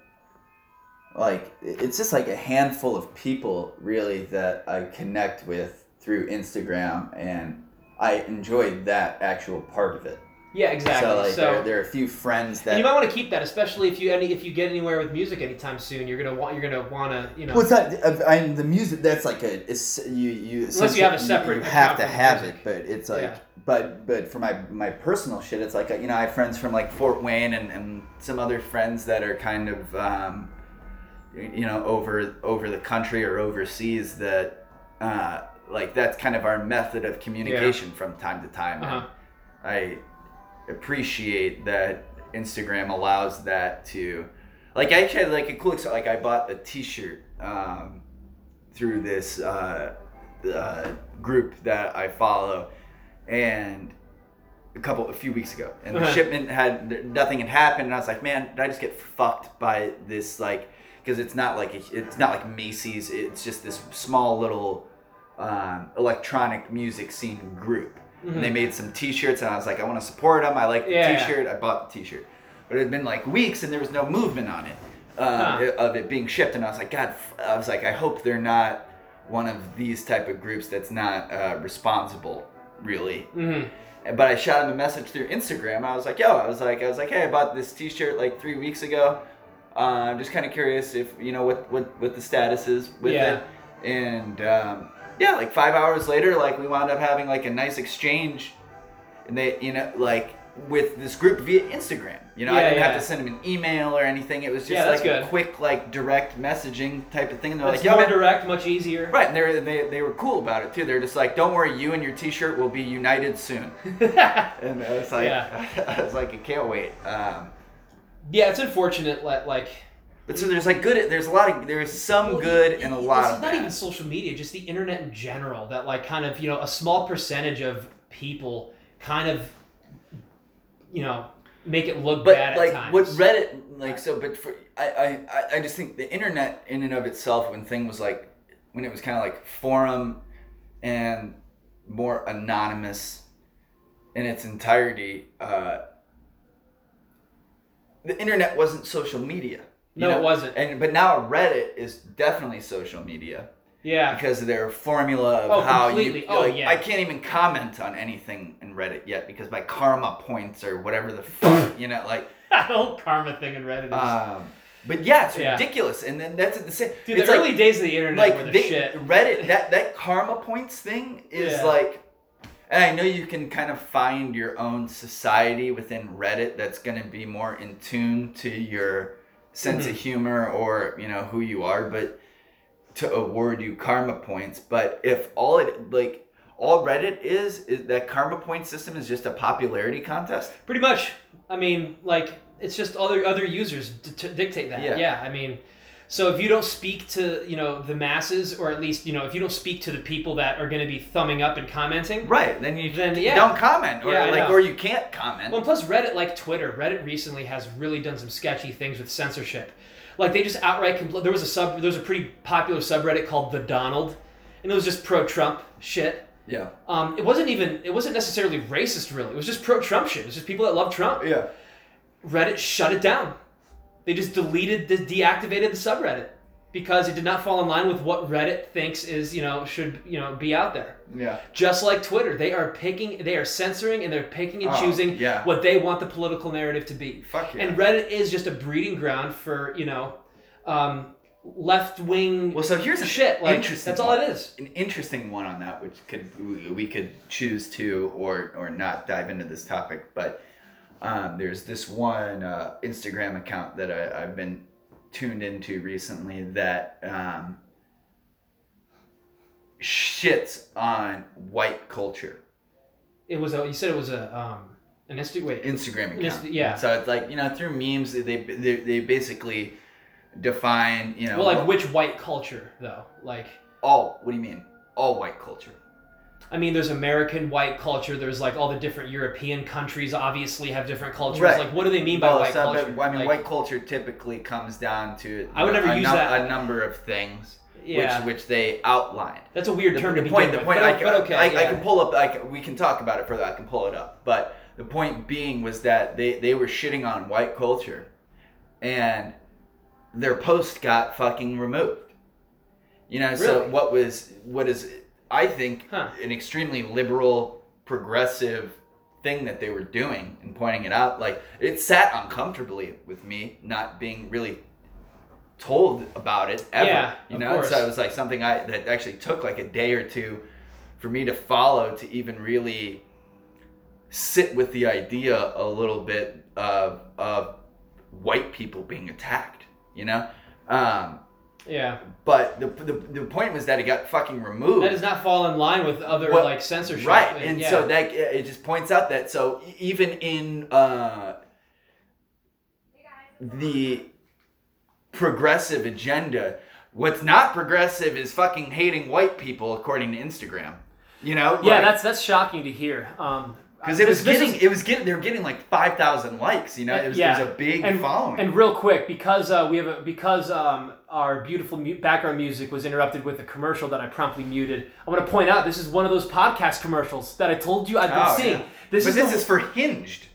Speaker 1: Like it's just like a handful of people really that I connect with through Instagram, and I enjoyed that actual part of it.
Speaker 2: Yeah, exactly.
Speaker 1: So
Speaker 2: So,
Speaker 1: there, there are a few friends that.
Speaker 2: you might want to keep that, especially if you any if you get anywhere with music anytime soon. You're gonna want you're gonna want to you know.
Speaker 1: Well, it's not. uh, I mean, the music. That's like a. It's you. You.
Speaker 2: Unless you have a separate
Speaker 1: You have to have
Speaker 2: music.
Speaker 1: it, but it's like.
Speaker 2: Yeah.
Speaker 1: But but for my my personal shit, it's like uh, you know I have friends from like Fort Wayne and, and some other friends that are kind of um, you know over over the country or overseas that uh, like that's kind of our method of communication from time to time.
Speaker 2: Uh-huh.
Speaker 1: I appreciate that Instagram allows that to like I actually had like a cool like I bought a T-shirt um, through this uh, uh, group that I follow, and a couple a few weeks ago, and the
Speaker 2: Uh-huh.
Speaker 1: shipment had nothing had happened, and I was like, man, did I just get fucked by this like? Because it's not like a, it's not like Macy's. It's just this small little um, electronic music scene group. And they made some T-shirts, and I was like, I want to support them. I like the
Speaker 2: Yeah.
Speaker 1: T-shirt. I bought the T-shirt, but it had been like weeks, and there was no movement on it um,
Speaker 2: Huh.
Speaker 1: of it being shipped. And I was like, God, I was like, I hope they're not one of these type of groups that's not uh, responsible, really.
Speaker 2: hmm
Speaker 1: But I shot him a message through Instagram. I was like, yo, I was like, I was like, hey, I bought this T-shirt like three weeks ago. Uh, I'm just kind of curious if you know what what what the status is with
Speaker 2: Yeah.
Speaker 1: it. And um, yeah, like five hours later, like we wound up having like a nice exchange, and they, you know, like with this group via Instagram. You know, I didn't
Speaker 2: yeah.
Speaker 1: have to send them an email or anything. It was just
Speaker 2: Yeah, that's
Speaker 1: like a quick, like direct messaging type of thing. And they're
Speaker 2: It's
Speaker 1: like,
Speaker 2: more direct, much easier.
Speaker 1: Right, and they were, they, they were cool about it too. They're just like, "Don't worry, you and your T-shirt will be united soon." And I was like,
Speaker 2: Yeah.
Speaker 1: I was like, I can't wait. Um,
Speaker 2: yeah, it's unfortunate. Like, like
Speaker 1: but so there's like good. There's a lot of there's some
Speaker 2: Well,
Speaker 1: good
Speaker 2: it-
Speaker 1: and a
Speaker 2: it's
Speaker 1: lot of
Speaker 2: not
Speaker 1: bad.
Speaker 2: even social media, just the internet in general. That like kind of you know a small percentage of people kind of you know make it look
Speaker 1: but
Speaker 2: bad
Speaker 1: like
Speaker 2: at times.
Speaker 1: what Reddit like so. But for I, I I- I just think the internet in and of itself, when thing was like when it was kind of like forum and more anonymous in its entirety. Uh, the internet wasn't social media.
Speaker 2: No, it wasn't.
Speaker 1: And but now Reddit is definitely social media
Speaker 2: yeah,
Speaker 1: because of their formula of
Speaker 2: Oh,
Speaker 1: how
Speaker 2: completely.
Speaker 1: you.
Speaker 2: Oh,
Speaker 1: like,
Speaker 2: yeah.
Speaker 1: I can't even comment on anything in Reddit yet because my karma points or whatever the fuck you know like.
Speaker 2: that whole karma thing in Reddit is.
Speaker 1: Um, but yeah, it's
Speaker 2: Yeah.
Speaker 1: ridiculous, and then that's the same.
Speaker 2: Dude,
Speaker 1: it's
Speaker 2: the
Speaker 1: like,
Speaker 2: early days of the internet
Speaker 1: like
Speaker 2: were the
Speaker 1: they-
Speaker 2: shit.
Speaker 1: Reddit that that karma points thing is
Speaker 2: Yeah.
Speaker 1: like and I know you can kind of find your own society within Reddit that's going to be more in tune to your sense
Speaker 2: Mm-hmm.
Speaker 1: of humor or, you know, who you are, but to award you karma points, but if all it like all Reddit is is that karma point system is just a popularity contest.
Speaker 2: Pretty much. I mean, like it's just other other users d- dictate that.
Speaker 1: Yeah.
Speaker 2: Yeah. I mean, so if you don't speak to you know the masses, or at least you know if you don't speak to the people that are going to be thumbing up and commenting.
Speaker 1: Right, then you
Speaker 2: Then, yeah.
Speaker 1: don't comment or
Speaker 2: Yeah,
Speaker 1: like or you can't comment.
Speaker 2: Well, plus Reddit, like Twitter, Reddit recently has really done some sketchy things with censorship. Like they just outright compl- there was a sub there was a pretty popular subreddit called the Donald, and it was just pro Trump shit.
Speaker 1: yeah.
Speaker 2: Um, it wasn't even it wasn't necessarily racist really. It was just pro Trump shit. It was just people that love Trump.
Speaker 1: Yeah.
Speaker 2: Reddit shut it down. They just deleted the deactivated the subreddit because it did not fall in line with what Reddit thinks is, you know, should, you know, be out there.
Speaker 1: Yeah.
Speaker 2: Just like Twitter, they are picking, they are censoring and they're picking and
Speaker 1: Oh,
Speaker 2: choosing
Speaker 1: yeah.
Speaker 2: what they want the political narrative to be.
Speaker 1: Fuck yeah.
Speaker 2: And Reddit is just a breeding ground for, you know, um, left wing
Speaker 1: Well, so here's a
Speaker 2: shit. Like
Speaker 1: interesting
Speaker 2: that's all it is.
Speaker 1: an interesting one on that, which could we could choose to or or not dive into this topic, but um, there's this one uh, Instagram account that I, I've been tuned into recently that um, shits on white culture.
Speaker 2: It was a. You said it was a um an Insta. Wait.
Speaker 1: Instagram account.
Speaker 2: yeah.
Speaker 1: So it's like you know through memes they they, they basically define you know
Speaker 2: well, like which white culture though? Like.
Speaker 1: all what do you mean all white culture
Speaker 2: I mean, there's American white culture. There's like all the different European countries obviously have different cultures.
Speaker 1: Right.
Speaker 2: Like, what do they mean by
Speaker 1: Well,
Speaker 2: white
Speaker 1: so,
Speaker 2: culture?
Speaker 1: but, I mean,
Speaker 2: Like,
Speaker 1: white culture typically comes down to
Speaker 2: I would never
Speaker 1: a,
Speaker 2: use
Speaker 1: num-
Speaker 2: that.
Speaker 1: a number of things,
Speaker 2: Yeah,
Speaker 1: which which they outlined.
Speaker 2: that's a weird
Speaker 1: The,
Speaker 2: term
Speaker 1: the
Speaker 2: to
Speaker 1: point,
Speaker 2: begin
Speaker 1: the
Speaker 2: with.
Speaker 1: point,
Speaker 2: but,
Speaker 1: I
Speaker 2: but okay,
Speaker 1: I, I can pull up. I can, we can talk about it further. I can pull it up. But the point being was that they they were shitting on white culture, and their post got fucking removed. You know, so what was what is I think
Speaker 2: Huh.
Speaker 1: an extremely liberal, progressive thing that they were doing and pointing it out. Like it sat uncomfortably with me not being really told about it ever.
Speaker 2: Yeah,
Speaker 1: you know,
Speaker 2: course.
Speaker 1: so it was like something I that actually took like a day or two for me to follow to even really sit with the idea a little bit of of white people being attacked. You know. Um,
Speaker 2: yeah,
Speaker 1: but the, the, the point was that it got fucking removed.
Speaker 2: that does not fall in line with other
Speaker 1: Well,
Speaker 2: like censorship.
Speaker 1: Right, and
Speaker 2: yeah.
Speaker 1: so that it just points out that so even in uh, the progressive agenda, what's not progressive is fucking hating white people, according to Instagram. You know?
Speaker 2: yeah,
Speaker 1: Like-
Speaker 2: that's that's shocking to hear. Um,
Speaker 1: because it was
Speaker 2: This- this
Speaker 1: getting
Speaker 2: is-
Speaker 1: it was getting they were getting like five thousand likes. You know, it was,
Speaker 2: Yeah.
Speaker 1: it was a big
Speaker 2: and,
Speaker 1: following.
Speaker 2: And real quick, because uh, we have a, because um, our beautiful mu- background music was interrupted with a commercial that I promptly muted. I want to point out this is one of those podcast commercials that I told you I've been
Speaker 1: Oh,
Speaker 2: seeing.
Speaker 1: yeah.
Speaker 2: This
Speaker 1: but
Speaker 2: is
Speaker 1: this
Speaker 2: the-
Speaker 1: is for Hinge,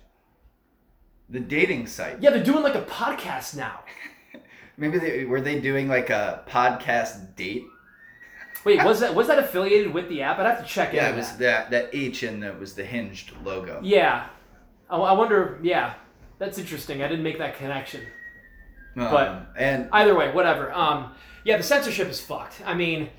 Speaker 1: the dating site.
Speaker 2: yeah, they're doing like a podcast now.
Speaker 1: Maybe they were they doing like a podcast date.
Speaker 2: Wait, was that was that affiliated with the app? I'd have to check
Speaker 1: it.
Speaker 2: Yeah,
Speaker 1: it was
Speaker 2: that.
Speaker 1: that that H in the was the Hinge logo.
Speaker 2: Yeah, I, I wonder. Yeah, that's interesting. I didn't make that connection.
Speaker 1: Um,
Speaker 2: but-
Speaker 1: and
Speaker 2: Either way, whatever. Um, yeah, the censorship is fucked. I mean,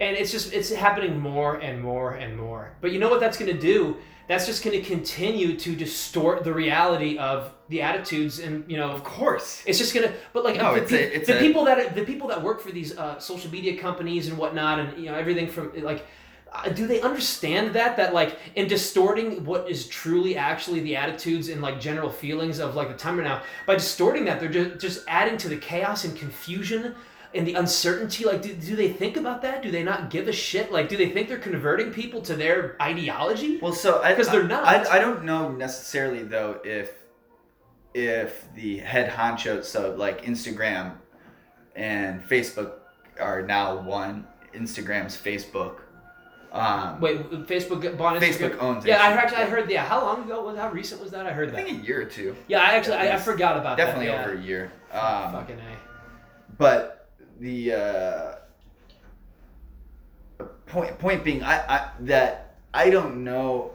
Speaker 2: and it's just it's happening more and more and more. But you know what that's going to do? That's just going to continue to distort the reality of the attitudes and you know.
Speaker 1: of course,
Speaker 2: It's just gonna, but like
Speaker 1: No,
Speaker 2: the,
Speaker 1: it's
Speaker 2: pe-
Speaker 1: a- it's
Speaker 2: the
Speaker 1: a-
Speaker 2: people that the people that work for these uh, social media companies and whatnot, and you know everything from like, uh, do they understand that that like in distorting what is truly actually the attitudes and like general feelings of like the time right now by distorting that they're just just adding to the chaos and confusion and the uncertainty like do, do they think about that do they not give a shit like do they think they're converting people to their ideology
Speaker 1: Well, so
Speaker 2: because they're not.
Speaker 1: I, I don't know necessarily though if if the head honcho, so like Instagram and Facebook are now one. Instagram's Facebook. Um,
Speaker 2: wait facebook bought Instagram?
Speaker 1: Facebook owns
Speaker 2: yeah i
Speaker 1: Instagram.
Speaker 2: actually i heard yeah how long ago was how recent was that i heard
Speaker 1: I
Speaker 2: that I
Speaker 1: think a year or two.
Speaker 2: Yeah, I actually I, I forgot about that.
Speaker 1: Definitely
Speaker 2: that.
Speaker 1: over a year. Um,
Speaker 2: Fucking a.
Speaker 1: but the uh, point point being, I, I that I don't know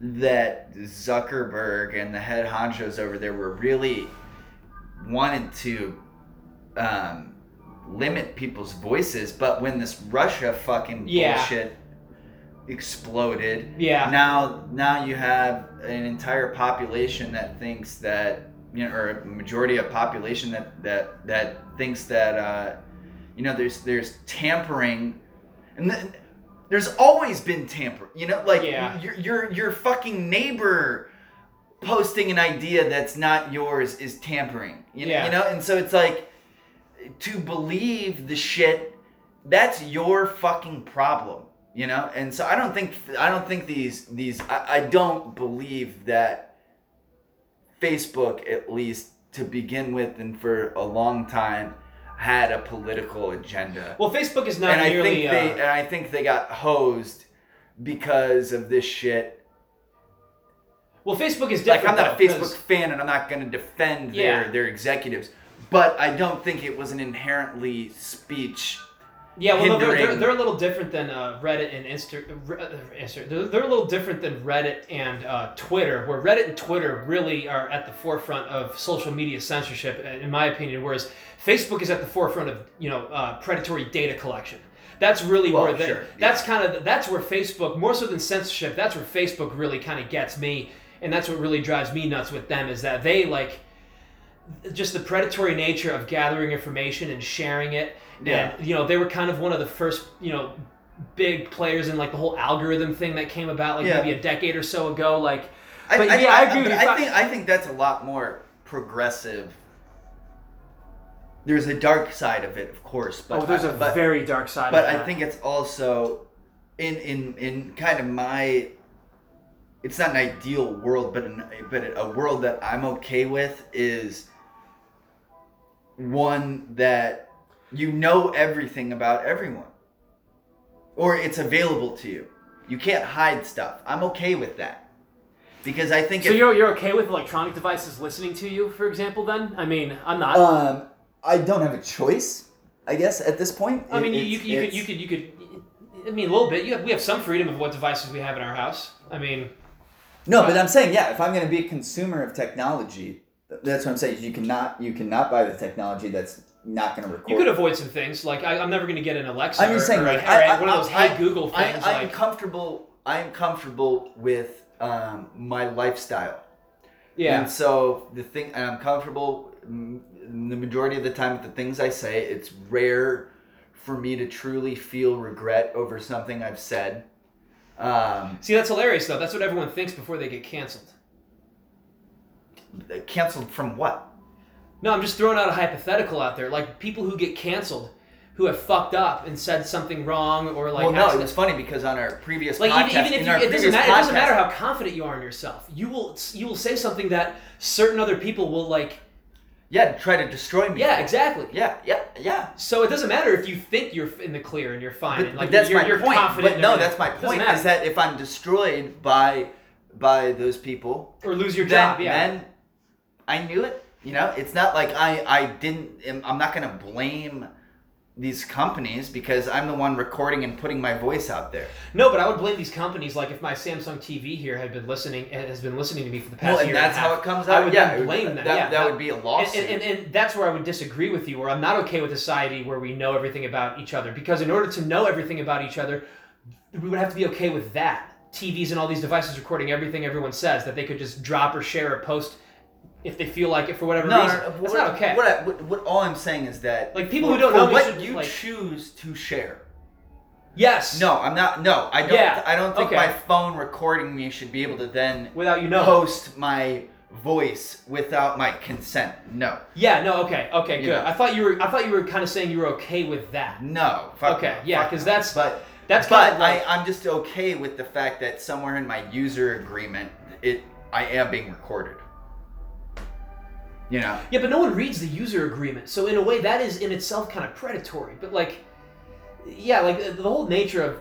Speaker 1: that Zuckerberg and the head honchos over there were really wanted to um, limit people's voices, but when this Russia fucking
Speaker 2: Yeah.
Speaker 1: bullshit exploded,
Speaker 2: Yeah.
Speaker 1: now now you have an entire population that thinks that you know or a majority of population that that that thinks that uh, you know there's there's tampering and there's always been tamper you know like
Speaker 2: Yeah.
Speaker 1: your your your fucking neighbor posting an idea that's not yours is tampering you know,
Speaker 2: Yeah.
Speaker 1: you know and so it's like to believe the shit that's your fucking problem you know and so i don't think i don't think these these i, I don't believe that facebook at least to begin with and for a long time had a political agenda
Speaker 2: Well, Facebook is not
Speaker 1: and i
Speaker 2: nearly.
Speaker 1: think they
Speaker 2: uh,
Speaker 1: and i think they got hosed because of this shit
Speaker 2: well, Facebook is
Speaker 1: like i'm not a Facebook
Speaker 2: 'cause-
Speaker 1: fan and i'm not going to defend
Speaker 2: Yeah.
Speaker 1: their their executives but i don't think it was an inherently speech
Speaker 2: Yeah, well, they're, they're, they're a little different than uh, Reddit and Insta. uh, Insta they're, they're a little different than Reddit and uh, Twitter, where Reddit and Twitter really are at the forefront of social media censorship, in my opinion. Whereas Facebook is at the forefront of you know uh, predatory data collection. That's really
Speaker 1: Well,
Speaker 2: where
Speaker 1: sure,
Speaker 2: that's kind of that's where Facebook more so than censorship. That's where Facebook really kind of gets me, and that's what really drives me nuts with them is that they like just the predatory nature of gathering information and sharing it.
Speaker 1: Yeah.
Speaker 2: And you know, they were kind of one of the first, you know, big players in like the whole algorithm thing that came about like
Speaker 1: Yeah.
Speaker 2: maybe a decade or so ago. Like,
Speaker 1: I,
Speaker 2: but
Speaker 1: I,
Speaker 2: yeah, I, agree with you.
Speaker 1: I think I think that's a lot more progressive. There's a dark side of it, of course, but
Speaker 2: oh, there's a
Speaker 1: but,
Speaker 2: very dark side.
Speaker 1: but I think it's also in in in kind of my. It's not an ideal world, but an, but a world that I'm okay with is one that you know everything about everyone, or it's available to you. You can't hide stuff. I'm okay with that because I think
Speaker 2: So
Speaker 1: if-
Speaker 2: you're you're okay with electronic devices listening to you, for example? Then I mean, I'm not.
Speaker 1: Um, I don't have a choice, I guess, at this point.
Speaker 2: I mean, you, you, you could you could you could. I mean, a little bit. You have, we have some freedom of what devices we have in our house. I mean,
Speaker 6: No, but I'm saying, yeah, if I'm going to be a consumer of technology, that's what I'm saying. You cannot, you cannot buy the technology that's not going to record.
Speaker 2: you could avoid some things. Like I, I'm never going to get an Alexa.
Speaker 6: I'm just saying,
Speaker 2: or,
Speaker 6: like,
Speaker 2: or
Speaker 1: I-
Speaker 2: one of those
Speaker 1: I-
Speaker 2: Hey Google
Speaker 1: I,
Speaker 2: things.
Speaker 1: I'm
Speaker 2: like,
Speaker 1: comfortable. I'm comfortable with um, my lifestyle.
Speaker 2: yeah.
Speaker 1: And so the thing, and I'm comfortable mm, the majority of the time with the things I say. It's rare for me to truly feel regret over something I've said. Um,
Speaker 2: See, that's hilarious though. That's what everyone thinks before they get canceled.
Speaker 1: canceled from what?
Speaker 2: No, I'm just throwing out a hypothetical out there. Like people who get canceled who have fucked up and said something wrong or like
Speaker 1: well, no,
Speaker 2: accident-
Speaker 1: was funny because on our previous
Speaker 2: like
Speaker 1: podcast,
Speaker 2: even, even if you, it doesn't matter, it doesn't matter how confident you are in yourself. You will you will say something that certain other people will like.
Speaker 1: yeah, try to destroy me.
Speaker 2: Yeah, exactly.
Speaker 1: Yeah, yeah, yeah.
Speaker 2: So it doesn't matter if you think you're in the clear and you're fine.
Speaker 1: But,
Speaker 2: and,
Speaker 1: but
Speaker 2: like,
Speaker 1: that's
Speaker 2: you're,
Speaker 1: my
Speaker 2: you're
Speaker 1: point.
Speaker 2: confident.
Speaker 1: But no, that's my point. Is that if I'm destroyed by by those people,
Speaker 2: or lose your job. Yeah.
Speaker 1: then I knew it. You know, it's not like I I didn't. I'm not gonna blame these companies because I'm the one recording and putting my voice out there.
Speaker 2: No, but I would blame these companies. Like if my Samsung TV here had been listening, has been listening to me for the past
Speaker 1: Well, and
Speaker 2: year.
Speaker 1: that's
Speaker 2: and
Speaker 1: how
Speaker 2: half,
Speaker 1: it comes
Speaker 2: I
Speaker 1: out.
Speaker 2: would
Speaker 1: yeah, it would-
Speaker 2: blame
Speaker 1: that.
Speaker 2: yeah,
Speaker 1: that would be a
Speaker 2: And,
Speaker 1: lawsuit.
Speaker 2: and, and, and that's where I would disagree with you, where I'm not okay with a society where we know everything about each other. Because in order to know everything about each other, we would have to be okay with that. TVs and all these devices recording everything everyone says that they could just drop or share or post if they feel like it for whatever
Speaker 1: no,
Speaker 2: reason.
Speaker 1: no, no,
Speaker 2: That's
Speaker 1: what,
Speaker 2: not okay.
Speaker 1: What, I, what, what all I'm saying is that
Speaker 2: Like, people
Speaker 1: for-
Speaker 2: who don't know
Speaker 1: what
Speaker 2: should,
Speaker 1: you
Speaker 2: like-
Speaker 1: choose to share.
Speaker 2: yes.
Speaker 1: No, I'm not. No, I don't.
Speaker 2: Yeah,
Speaker 1: I don't think
Speaker 2: okay.
Speaker 1: my phone recording me should be able to then
Speaker 2: Without you know.
Speaker 1: post my voice without my consent. No,
Speaker 2: Yeah. No. Okay. Okay.
Speaker 1: You
Speaker 2: Good.
Speaker 1: know.
Speaker 2: I thought you were. I thought you were kind of saying you were okay with that.
Speaker 1: no. Fuck
Speaker 2: Okay,
Speaker 1: no,
Speaker 2: yeah,
Speaker 1: Because
Speaker 2: that's-
Speaker 1: but
Speaker 2: That's
Speaker 1: but
Speaker 2: like,
Speaker 1: I I'm just okay with the fact that somewhere in my user agreement it I am being recorded. You know.
Speaker 2: Yeah, but no one reads the user agreement. So in a way, that is in itself kind of predatory. But like, yeah, like the whole nature of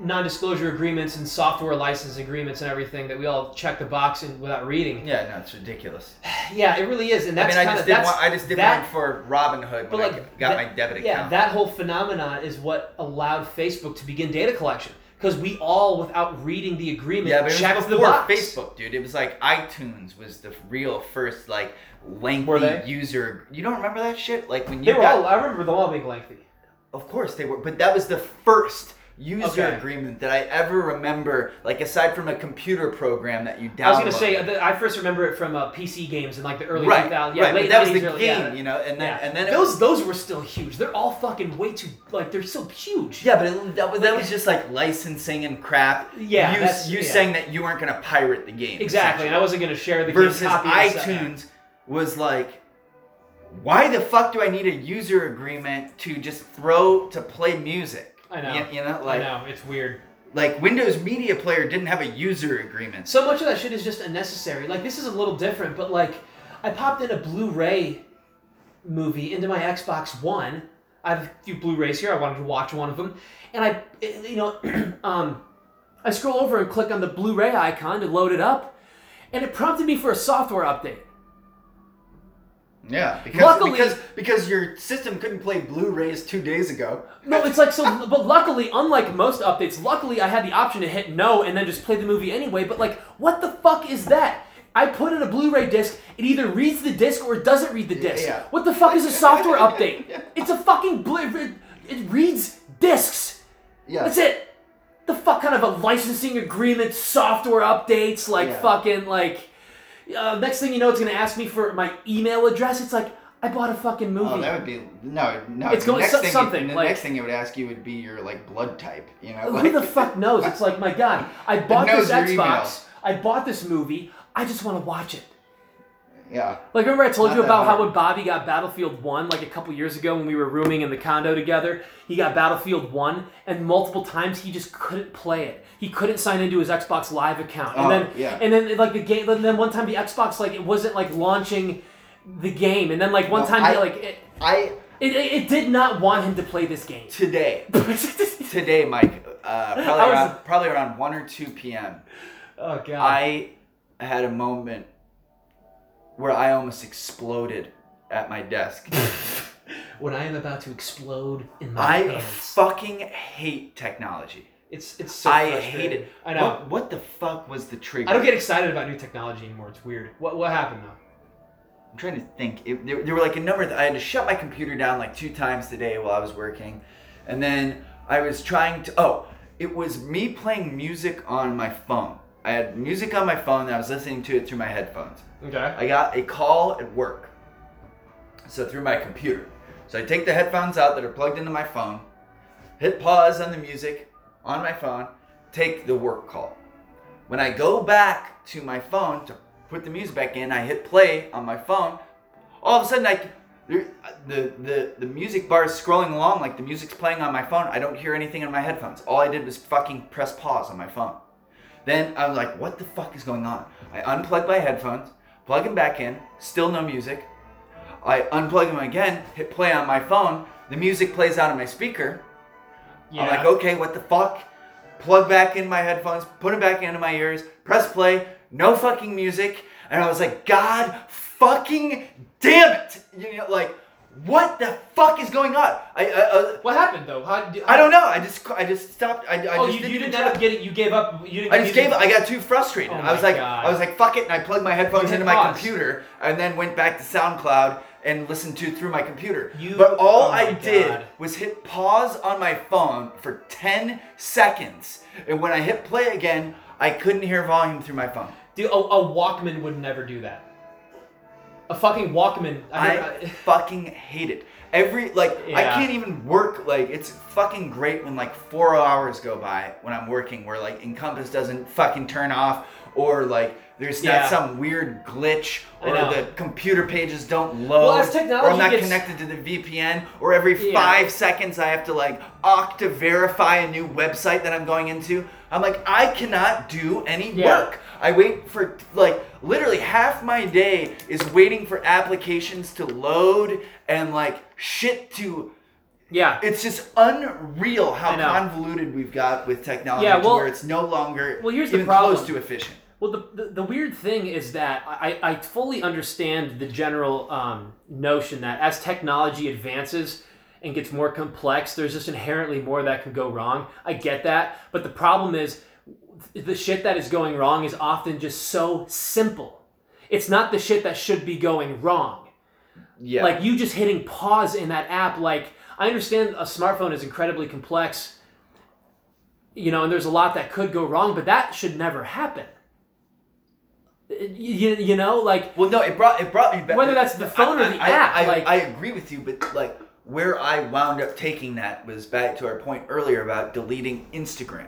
Speaker 2: non-disclosure agreements and software license agreements and everything that we all check the box in without reading.
Speaker 1: Yeah, no, it's ridiculous.
Speaker 2: Yeah, it really is, and
Speaker 1: I
Speaker 2: that's
Speaker 1: mean, I
Speaker 2: kind
Speaker 1: just
Speaker 2: of
Speaker 1: did
Speaker 2: that's
Speaker 1: one. I just did
Speaker 2: that-
Speaker 1: one for Robinhood
Speaker 2: But
Speaker 1: when
Speaker 2: like
Speaker 1: I got
Speaker 2: that-
Speaker 1: my debit account.
Speaker 2: Yeah, that whole phenomenon is what allowed Facebook to begin data collection because we all, without reading the agreement,
Speaker 1: Yeah, but it
Speaker 2: checked
Speaker 1: was
Speaker 2: the box.
Speaker 1: Facebook, dude. It was like iTunes was the real first like lengthy user. You don't remember that shit? Like when you
Speaker 2: They were
Speaker 1: got,
Speaker 2: all. I remember them all being lengthy.
Speaker 1: of course they were, but that was the first user
Speaker 2: Okay.
Speaker 1: agreement that I ever remember. Like aside from a computer program that you download.
Speaker 2: I was gonna say I first remember it from uh, PC games in like the early
Speaker 1: right,
Speaker 2: 2000s. Yeah,
Speaker 1: right.
Speaker 2: late
Speaker 1: that was the
Speaker 2: early-
Speaker 1: game,
Speaker 2: yeah.
Speaker 1: you know, and then
Speaker 2: Yeah.
Speaker 1: and then
Speaker 2: those those were still huge. They're all fucking way too like they're so huge.
Speaker 1: Yeah, but it, that was that was just like licensing and crap.
Speaker 2: Yeah,
Speaker 1: you, you
Speaker 2: yeah.
Speaker 1: saying that you weren't gonna pirate the game.
Speaker 2: exactly. And I wasn't gonna share the
Speaker 1: versus
Speaker 2: game copy and stuff.
Speaker 1: iTunes was like, why the fuck do I need a user agreement to just throw to play music?
Speaker 2: I know.
Speaker 1: You, you know,
Speaker 2: I know it's weird.
Speaker 1: like Windows Media Player didn't have a user agreement.
Speaker 2: So much of that shit is just unnecessary. Like this is a little different, but like I popped in a Blu-ray movie into my Xbox One. I have a few Blu-rays here. I wanted to watch one of them, and I, you know, um, I scroll over and click on the Blu-ray icon to load it up, and it prompted me for a software update.
Speaker 1: Yeah, because
Speaker 2: Luckily-
Speaker 1: because because your system couldn't play Blu-rays two days ago.
Speaker 2: No, it's like so. But luckily, unlike most updates, luckily I had the option to hit no and then just play the movie anyway. But like, what the fuck is that? I put in a Blu-ray disc. It either reads the disc or it doesn't read the disc.
Speaker 1: Yeah.
Speaker 2: What the fuck is a software update? It's a fucking blu. It, it reads discs.
Speaker 1: Yeah,
Speaker 2: That's it. The fuck kind of a licensing agreement, software updates, like
Speaker 1: Yeah.
Speaker 2: fucking like. Uh, next thing you know, it's gonna ask me for my email address. It's like I bought a fucking movie.
Speaker 1: Oh, that would be no, no.
Speaker 2: It's going-
Speaker 1: next
Speaker 2: so-
Speaker 1: thing
Speaker 2: something,
Speaker 1: the
Speaker 2: like-
Speaker 1: next thing it would ask you would be your like blood type. You know,
Speaker 2: Who
Speaker 1: like,
Speaker 2: the fuck knows? It's like, my God, I bought this Xbox. I bought this movie. I just want to watch it.
Speaker 1: Yeah.
Speaker 2: Like, remember I told
Speaker 1: Not
Speaker 2: you about how when Bobby got Battlefield 1, like a couple years ago when we were rooming in the condo together, he got Battlefield 1, and multiple times he just couldn't play it. He couldn't sign into his Xbox Live account. And
Speaker 1: Oh,
Speaker 2: then,
Speaker 1: yeah.
Speaker 2: and then, like, the game, and then one time the Xbox, like, it wasn't, like, launching the game. And then, like, one
Speaker 1: No,
Speaker 2: time,
Speaker 1: I-
Speaker 2: he, like, it,
Speaker 1: I
Speaker 2: it, it, did not want him to play this game.
Speaker 1: today today, Mike. Uh, probably
Speaker 2: was-
Speaker 1: around probably around one or two p.m.
Speaker 2: oh, God.
Speaker 1: I had a moment where I almost exploded at my desk.
Speaker 2: when I am about to explode in my
Speaker 1: I
Speaker 2: pants.
Speaker 1: fucking hate technology.
Speaker 2: It's it's so
Speaker 1: I hate it.
Speaker 2: I know.
Speaker 1: What, what the fuck was the trigger?
Speaker 2: I don't get excited about new technology anymore. It's weird. What what happened though?
Speaker 1: I'm trying to think. It, there, there were like a number. Of, I had to shut my computer down like two times today while I was working, and then I was trying to. Oh, it was me playing music on my phone. I had music on my phone. and I was listening to it through my headphones.
Speaker 2: Okay.
Speaker 1: I got a call at work. So through my computer. So I take the headphones out that are plugged into my phone, hit pause on the music on my phone, take the work call. When I go back to my phone to put the music back in, I hit play on my phone. All of a sudden I the, the the music bar is scrolling along like the music's playing on my phone. I don't hear anything in my headphones. All I did was fucking press pause on my phone. Then I was like, what the fuck is going on? I unplug my headphones, plug them back in, still no music. I unplug them again, hit play on my phone. The music plays out of my speaker. I'm like, okay, what the fuck? Plug back in my headphones, put them back into my ears, press play, no fucking music. And I was like, God fucking damn it! You know, like, what the fuck is going on? I, I, uh,
Speaker 2: What happened though? How,
Speaker 1: I don't know. I just, I just stopped. I, I
Speaker 2: oh,
Speaker 1: just
Speaker 2: you, you didn't end up getting. You gave up. You didn't.
Speaker 1: I just gave.
Speaker 2: didn't-
Speaker 1: I got too frustrated.
Speaker 2: Oh
Speaker 1: I was like,
Speaker 2: God.
Speaker 1: I was like, fuck it, and I plugged my headphones into my
Speaker 2: pause.
Speaker 1: computer, and then went back to SoundCloud and listened to through my computer.
Speaker 2: You-
Speaker 1: but all
Speaker 2: oh
Speaker 1: I did
Speaker 2: God.
Speaker 1: was hit pause on my phone for ten seconds, and when I hit play again, I couldn't hear volume through my phone.
Speaker 2: Dude, a, a Walkman would never do that. A fucking Walkman. I,
Speaker 1: I
Speaker 2: I,
Speaker 1: fucking hate it. Every like I can't even work like it's fucking great when like four hours go by when I'm working where like Encompass doesn't fucking turn off or like there's
Speaker 2: Yeah.
Speaker 1: not some weird glitch or the computer pages don't load
Speaker 2: Well, as technology
Speaker 1: or I'm not
Speaker 2: gets-
Speaker 1: connected to the VPN or every
Speaker 2: Yeah.
Speaker 1: five seconds I have to like Okta Verify a new website that I'm going into. I'm like I cannot do any
Speaker 2: Yeah.
Speaker 1: work. I wait for like literally half my day is waiting for applications to load and like shit to
Speaker 2: yeah.
Speaker 1: it's just unreal how convoluted we've got with technology
Speaker 2: Yeah,
Speaker 1: to
Speaker 2: well-
Speaker 1: where it's no longer
Speaker 2: Well, here's the problem.
Speaker 1: close to efficient.
Speaker 2: Well, the, the, the weird thing is that I, I fully understand the general um, notion that as technology advances and gets more complex, there's just inherently more that can go wrong. I get that. But the problem is the shit that is going wrong is often just so simple. It's not the shit that should be going wrong.
Speaker 1: Yeah.
Speaker 2: Like you just hitting pause in that app. Like I understand a smartphone is incredibly complex, you know, and there's a lot that could go wrong, but that should never happen. You, you know, like
Speaker 1: Well, no, it brought it brought me back.
Speaker 2: Whether that's the phone or the
Speaker 1: I,
Speaker 2: app,
Speaker 1: I,
Speaker 2: like-
Speaker 1: I agree with you, but like where I wound up taking that was back to our point earlier about deleting Instagram.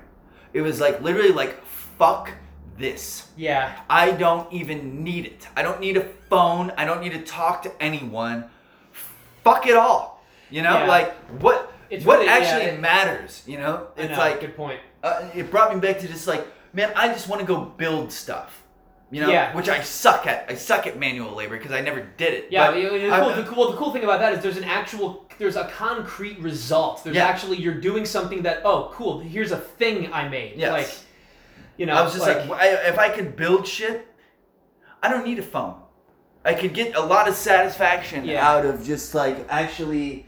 Speaker 1: It was like literally like fuck this.
Speaker 2: yeah,
Speaker 1: I don't even need it. I don't need a phone. I don't need to talk to anyone. Fuck it all. You know,
Speaker 2: Yeah.
Speaker 1: like what
Speaker 2: It's
Speaker 1: what
Speaker 2: really- yeah,
Speaker 1: actually
Speaker 2: it-
Speaker 1: matters. You know, it's
Speaker 2: know,
Speaker 1: like
Speaker 2: good point.
Speaker 1: uh, it brought me back to just like, man, I just want to go build stuff. You know,
Speaker 2: Yeah.
Speaker 1: which I suck at. I suck at manual labor because I never did it.
Speaker 2: Yeah,
Speaker 1: But
Speaker 2: the, cool, the, cool, the cool thing about that is there's an actual, there's a concrete result. There's
Speaker 1: Yeah.
Speaker 2: actually you're doing something that oh cool, here's a thing I made.
Speaker 1: Yes.
Speaker 2: Like, you know,
Speaker 1: I was just like, I, if I could build shit, I don't need a phone. I could get a lot of satisfaction
Speaker 2: Yeah.
Speaker 1: out of just like actually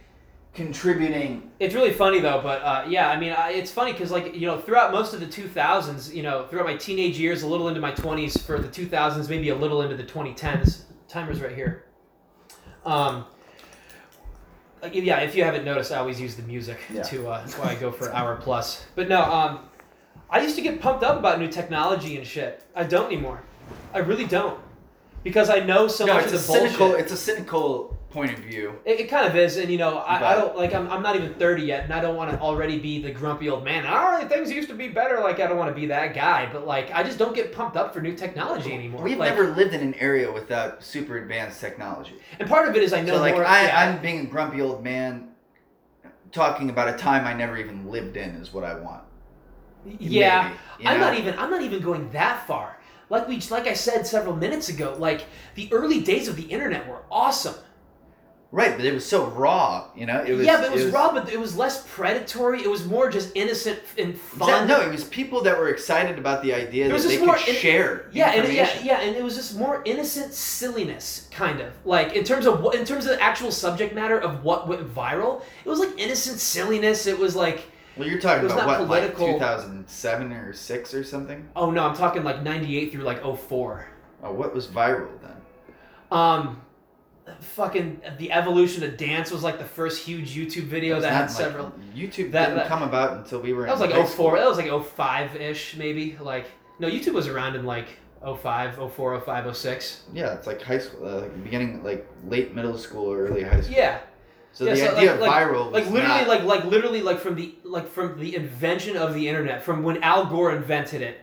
Speaker 1: contributing.
Speaker 2: It's really funny though, but uh, yeah, I mean, I, it's funny because like you know, throughout most of the 2000s, you know, throughout my teenage years, a little into my 20s for the 2000s, maybe a little into the 2010s. Timer's right here. Um, like, yeah, if you haven't noticed, I always use the music
Speaker 1: Yeah.
Speaker 2: to. Uh, that's why I go for hour plus. But no, um, I used to get pumped up about new technology and shit. I don't anymore. I really don't, because I know so
Speaker 1: no,
Speaker 2: much
Speaker 1: it's
Speaker 2: of
Speaker 1: a
Speaker 2: bullshit.
Speaker 1: cynical. It's a cynical point of view.
Speaker 2: It, it kind of is, and you know, I, I don't like. I'm, I'm not even 30 yet, and I don't want to already be the grumpy old man. I don't. things used to be better. Like I don't want to be that guy, but like I just don't get pumped up for new technology anymore.
Speaker 1: We've
Speaker 2: like,
Speaker 1: never lived in an area without super advanced technology.
Speaker 2: and part of it is I know
Speaker 1: so like
Speaker 2: more.
Speaker 1: I,
Speaker 2: yeah,
Speaker 1: I'm being a grumpy old man, talking about a time I never even lived in is what I want.
Speaker 2: yeah.
Speaker 1: Maybe, you
Speaker 2: I'm
Speaker 1: know?
Speaker 2: not even. I'm not even going that far. Like we, like I said several minutes ago, like the early days of the internet were awesome.
Speaker 1: Right, but it was so raw. You know, it was.
Speaker 2: yeah, but it was, raw, but it was less predatory. It was more just innocent and fun.
Speaker 1: Exact- No, it was people that were excited about the idea
Speaker 2: It was
Speaker 1: that they
Speaker 2: just more
Speaker 1: could
Speaker 2: in-
Speaker 1: share
Speaker 2: Yeah, and yeah, yeah, and it was just more innocent silliness, kind of like in terms of what, in terms of the actual subject matter of what went viral. It was like innocent silliness. It was like,
Speaker 1: Well, you're talking about what,
Speaker 2: political.
Speaker 1: like 2007 or six or something.
Speaker 2: oh no, I'm talking like '98 through like 04.
Speaker 1: Oh, what was viral then?
Speaker 2: Um, fucking the evolution of dance was like the first huge YouTube video that had
Speaker 1: like-
Speaker 2: several.
Speaker 1: YouTube
Speaker 2: that-
Speaker 1: didn't
Speaker 2: that-
Speaker 1: come about until we were.
Speaker 2: That was
Speaker 1: in
Speaker 2: like
Speaker 1: high
Speaker 2: 04.
Speaker 1: school.
Speaker 2: That was like 05 ish, maybe. Like no, YouTube was around in like 05, 04, 05, 06.
Speaker 1: Yeah, it's like high school, uh, like beginning, like late middle school or early high school.
Speaker 2: Yeah.
Speaker 1: So
Speaker 2: Yeah,
Speaker 1: the
Speaker 2: so,
Speaker 1: idea
Speaker 2: like-
Speaker 1: of viral was
Speaker 2: like literally
Speaker 1: not-
Speaker 2: like like literally like from the like from the invention of the internet from when al gore invented it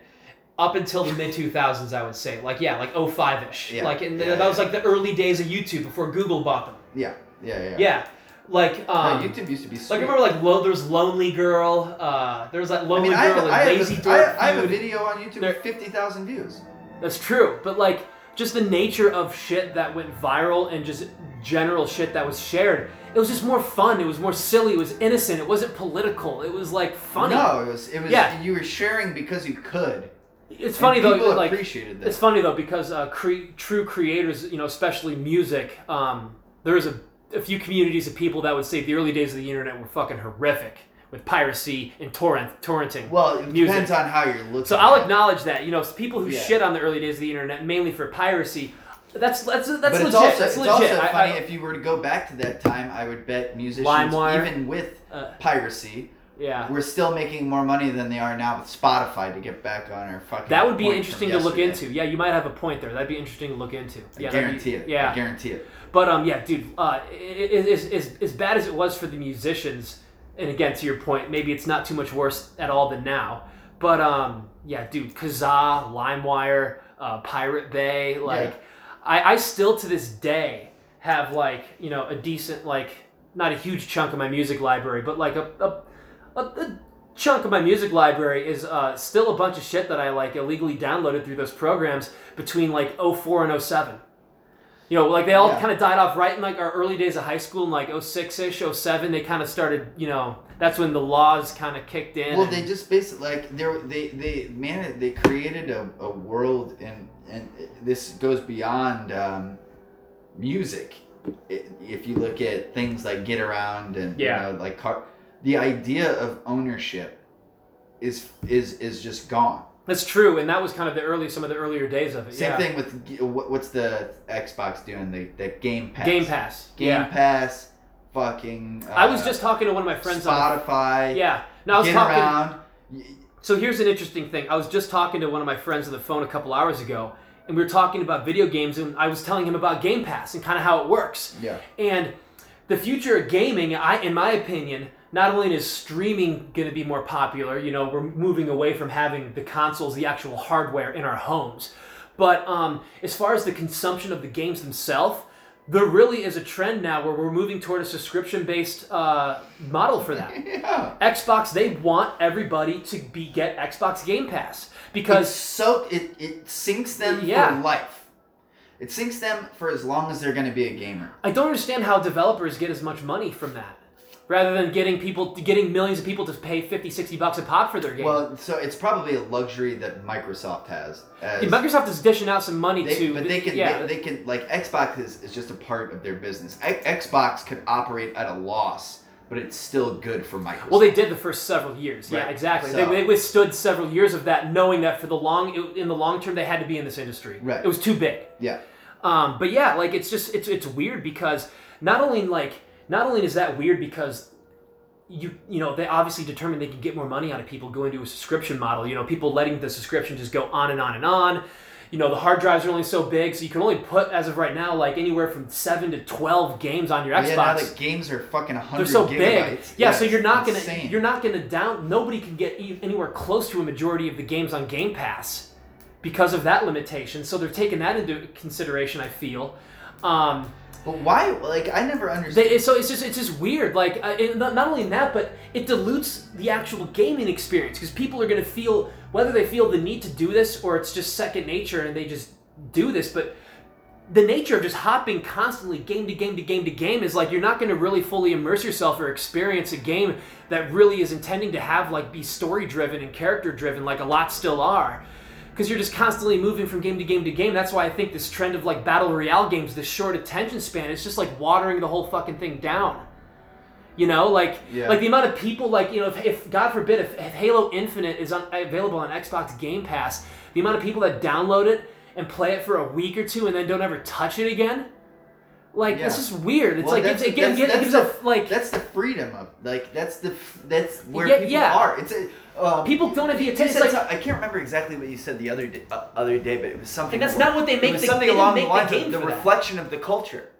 Speaker 2: up until the mid 2000s i would say like yeah like 05ish
Speaker 1: Yeah.
Speaker 2: like and
Speaker 1: Yeah,
Speaker 2: that was like the early days of youtube before google bought them
Speaker 1: yeah, Yeah, yeah.
Speaker 2: Yeah, like
Speaker 1: No,
Speaker 2: um,
Speaker 1: YouTube used to be.
Speaker 2: like
Speaker 1: Sweet.
Speaker 2: I remember like lo- there's Lonely Girl. Uh, there's that
Speaker 1: I
Speaker 2: Lonely
Speaker 1: mean, I have,
Speaker 2: Girl
Speaker 1: I
Speaker 2: and
Speaker 1: have
Speaker 2: Lazy
Speaker 1: a,
Speaker 2: Dork
Speaker 1: I, I have a video on YouTube
Speaker 2: There-
Speaker 1: with fifty thousand views.
Speaker 2: That's true, but like just the nature of shit that went viral and just general shit that was shared. It was just more fun. It was more silly. It was innocent. It wasn't political. It was like funny.
Speaker 1: No, it was. It was.
Speaker 2: Yeah.
Speaker 1: You were sharing because you could.
Speaker 2: It's funny
Speaker 1: And
Speaker 2: though. Like
Speaker 1: appreciated that.
Speaker 2: it's funny though because uh, cre- true creators, you know, especially music. Um, there's a, a few communities of people that would say the early days of the internet were fucking horrific with piracy and torrent torrenting.
Speaker 1: well, it
Speaker 2: music.
Speaker 1: depends on how you're looking.
Speaker 2: So I'll
Speaker 1: it.
Speaker 2: acknowledge that. You know, people who
Speaker 1: Yeah.
Speaker 2: shit on the early days of the internet mainly for piracy. That's that's that's
Speaker 1: but
Speaker 2: legit.
Speaker 1: it's also
Speaker 2: that's
Speaker 1: it's
Speaker 2: legit.
Speaker 1: also
Speaker 2: I-
Speaker 1: funny
Speaker 2: I-
Speaker 1: if you were to go back to that time. I would bet musicians,
Speaker 2: LimeWire.
Speaker 1: even with
Speaker 2: uh,
Speaker 1: piracy,
Speaker 2: yeah.
Speaker 1: we're still making more money than they are now with Spotify to get back on our fucking.
Speaker 2: That would be interesting to look into. Yeah, you might have a point there. That'd be interesting to look into.
Speaker 1: I
Speaker 2: Yeah, that'd
Speaker 1: guarantee
Speaker 2: be-
Speaker 1: it.
Speaker 2: Yeah,
Speaker 1: I guarantee it.
Speaker 2: But um, yeah, dude, uh, it's, it's, as bad as it was for the musicians, and again, to your point, maybe it's not too much worse at all than now. But um, yeah, dude, Kazaa, LimeWire, uh, Pirate Bay, like,
Speaker 1: Yeah.
Speaker 2: I, I still to this day have like you know a decent like not a huge chunk of my music library, but like a a, a, chunk of my music library is uh, still a bunch of shit that I like illegally downloaded through those programs between like 04 and 07. You know, like they all
Speaker 1: Yeah.
Speaker 2: kind of died off right in like our early days of high school in like 06 ish, 07. They kind of started, you know, that's when the laws kind of kicked in.
Speaker 1: Well, they just basically like they they they man they created a, a world and and this goes beyond um, music. If you look at things like Getaround and
Speaker 2: Yeah.
Speaker 1: you know, like car, the idea of ownership is is is just gone.
Speaker 2: that's true, and that was kind of the early, some of the earlier days of it.
Speaker 1: Same
Speaker 2: yeah.
Speaker 1: thing with what's the Xbox doing? The the Game Pass.
Speaker 2: Game Pass.
Speaker 1: Game
Speaker 2: yeah.
Speaker 1: Pass. Fucking. Uh,
Speaker 2: I was just talking to one of my friends on
Speaker 1: Spotify.
Speaker 2: Yeah. No, I was talking.
Speaker 1: around.
Speaker 2: So here's an interesting thing. I was just talking to one of my friends on the phone a couple hours ago, and we were talking about video games, and I was telling him about Game Pass and kind of how it works.
Speaker 1: Yeah.
Speaker 2: And the future of gaming, I, in my opinion, not only is streaming going to be more popular, you know, we're moving away from having the consoles, the actual hardware in our homes, but um, as far as the consumption of the games themselves, there really is a trend now where we're moving toward a subscription-based uh, model for that.
Speaker 1: Yeah.
Speaker 2: Xbox, they want everybody to be get Xbox Game Pass
Speaker 1: It's
Speaker 2: because
Speaker 1: so it, it sinks them
Speaker 2: Yeah.
Speaker 1: for life. It sinks them for as long as they're going to be a gamer.
Speaker 2: I don't understand how developers get as much money from that. Rather than getting people getting millions of people to pay 50 60 bucks a pop for their game.
Speaker 1: Well, so it's probably a luxury that Microsoft has.
Speaker 2: Yeah, Microsoft is dishing out some money
Speaker 1: they,
Speaker 2: to
Speaker 1: but they can
Speaker 2: yeah,
Speaker 1: they, they can like Xbox is, is just a part of their business. X- Xbox could operate at a loss, but it's still good for Microsoft.
Speaker 2: well, they did the first several years. Yeah, exactly.
Speaker 1: So-
Speaker 2: they, they withstood several years of that, knowing that for the long in the long term they had to be in this industry.
Speaker 1: Right.
Speaker 2: It was too big.
Speaker 1: yeah.
Speaker 2: Um, but yeah, like it's just it's it's weird because not only like not only is that weird because you you know they obviously determined they could get more money out of people going to a subscription model. You know, people letting the subscription just go on and on and on. You know, the hard drives are only so big, so you can only put as of right now like anywhere from seven to twelve games on your
Speaker 1: But yeah, now
Speaker 2: Xbox.
Speaker 1: that games are fucking 100
Speaker 2: They're so
Speaker 1: gigabytes.
Speaker 2: big. Yeah, so you're not gonna you're not gonna down. Nobody can get anywhere close to a majority of the games on Game Pass because of that limitation. So they're taking that into consideration. I feel. Um,
Speaker 1: But why? Like I never understood.
Speaker 2: they, so it's just it's just weird. Like uh, it, not, not only that, but it dilutes the actual gaming experience because people are gonna feel whether they feel the need to do this or it's just second nature and they just do this, but. The nature of just hopping constantly game to game to game to game is like you're not going to really fully immerse yourself or experience a game that really is intending to have like be story driven and character driven like a lot still are because you're just constantly moving from game to game to game. That's why I think this trend of like battle royale games, this short attention span, is just like watering the whole fucking thing down. You know, like
Speaker 1: Yeah.
Speaker 2: like the amount of people, like you know, if, if God forbid, if, if Halo Infinite is on, available on Xbox Game Pass, the amount of people that download it and play it for a week or two and then don't ever touch it again, like
Speaker 1: Yeah.
Speaker 2: it's just weird. It's
Speaker 1: Well,
Speaker 2: like it's, it, gives-
Speaker 1: that's-
Speaker 2: it gives
Speaker 1: that's
Speaker 2: a like
Speaker 1: That's the freedom of like that's the that's where
Speaker 2: Yeah,
Speaker 1: people
Speaker 2: yeah.
Speaker 1: are. It's a um,
Speaker 2: people don't have the attention. like
Speaker 1: I can't remember exactly what you said the other day, uh, other day, but it was something.
Speaker 2: And that's
Speaker 1: along-
Speaker 2: not what they
Speaker 1: it
Speaker 2: make
Speaker 1: was
Speaker 2: the-
Speaker 1: something along the
Speaker 2: the
Speaker 1: lines
Speaker 2: game
Speaker 1: of the
Speaker 2: for that.
Speaker 1: reflection of the culture.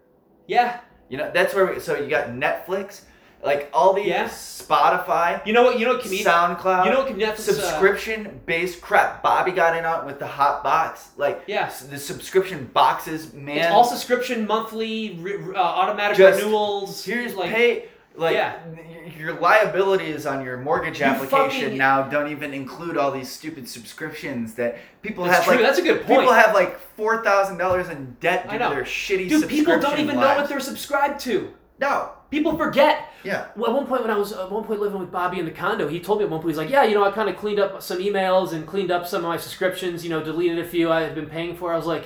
Speaker 2: yeah,
Speaker 1: You know, that's where. We, so you got Netflix. like all these
Speaker 2: Yeah.
Speaker 1: Spotify,
Speaker 2: You know what? You know what comedian?
Speaker 1: SoundCloud,
Speaker 2: You know what Netflix? uh,
Speaker 1: subscription based crap. Bobby got in on with the hot box, like
Speaker 2: Yeah.
Speaker 1: the subscription boxes, man.
Speaker 2: It's all subscription, monthly, re- uh, automatic
Speaker 1: Just-
Speaker 2: renewals.
Speaker 1: Here's
Speaker 2: like
Speaker 1: pay. Like
Speaker 2: Yeah.
Speaker 1: your liabilities on your mortgage
Speaker 2: You
Speaker 1: application
Speaker 2: fucking-
Speaker 1: now don't even include all these stupid subscriptions that people
Speaker 2: That's
Speaker 1: have.
Speaker 2: true.
Speaker 1: Like
Speaker 2: That's a good point.
Speaker 1: people have like four thousand dollars in debt due to their shitty
Speaker 2: Dude, people don't even know what they're subscribed to.
Speaker 1: No.
Speaker 2: People forget.
Speaker 1: Yeah.
Speaker 2: Well, at one point when I was at one point living with Bobby in the condo, he told me at one point he's like, "Yeah, you know, I kind of cleaned up some emails and cleaned up some of my subscriptions. You know, deleted a few I had been paying for." I was like,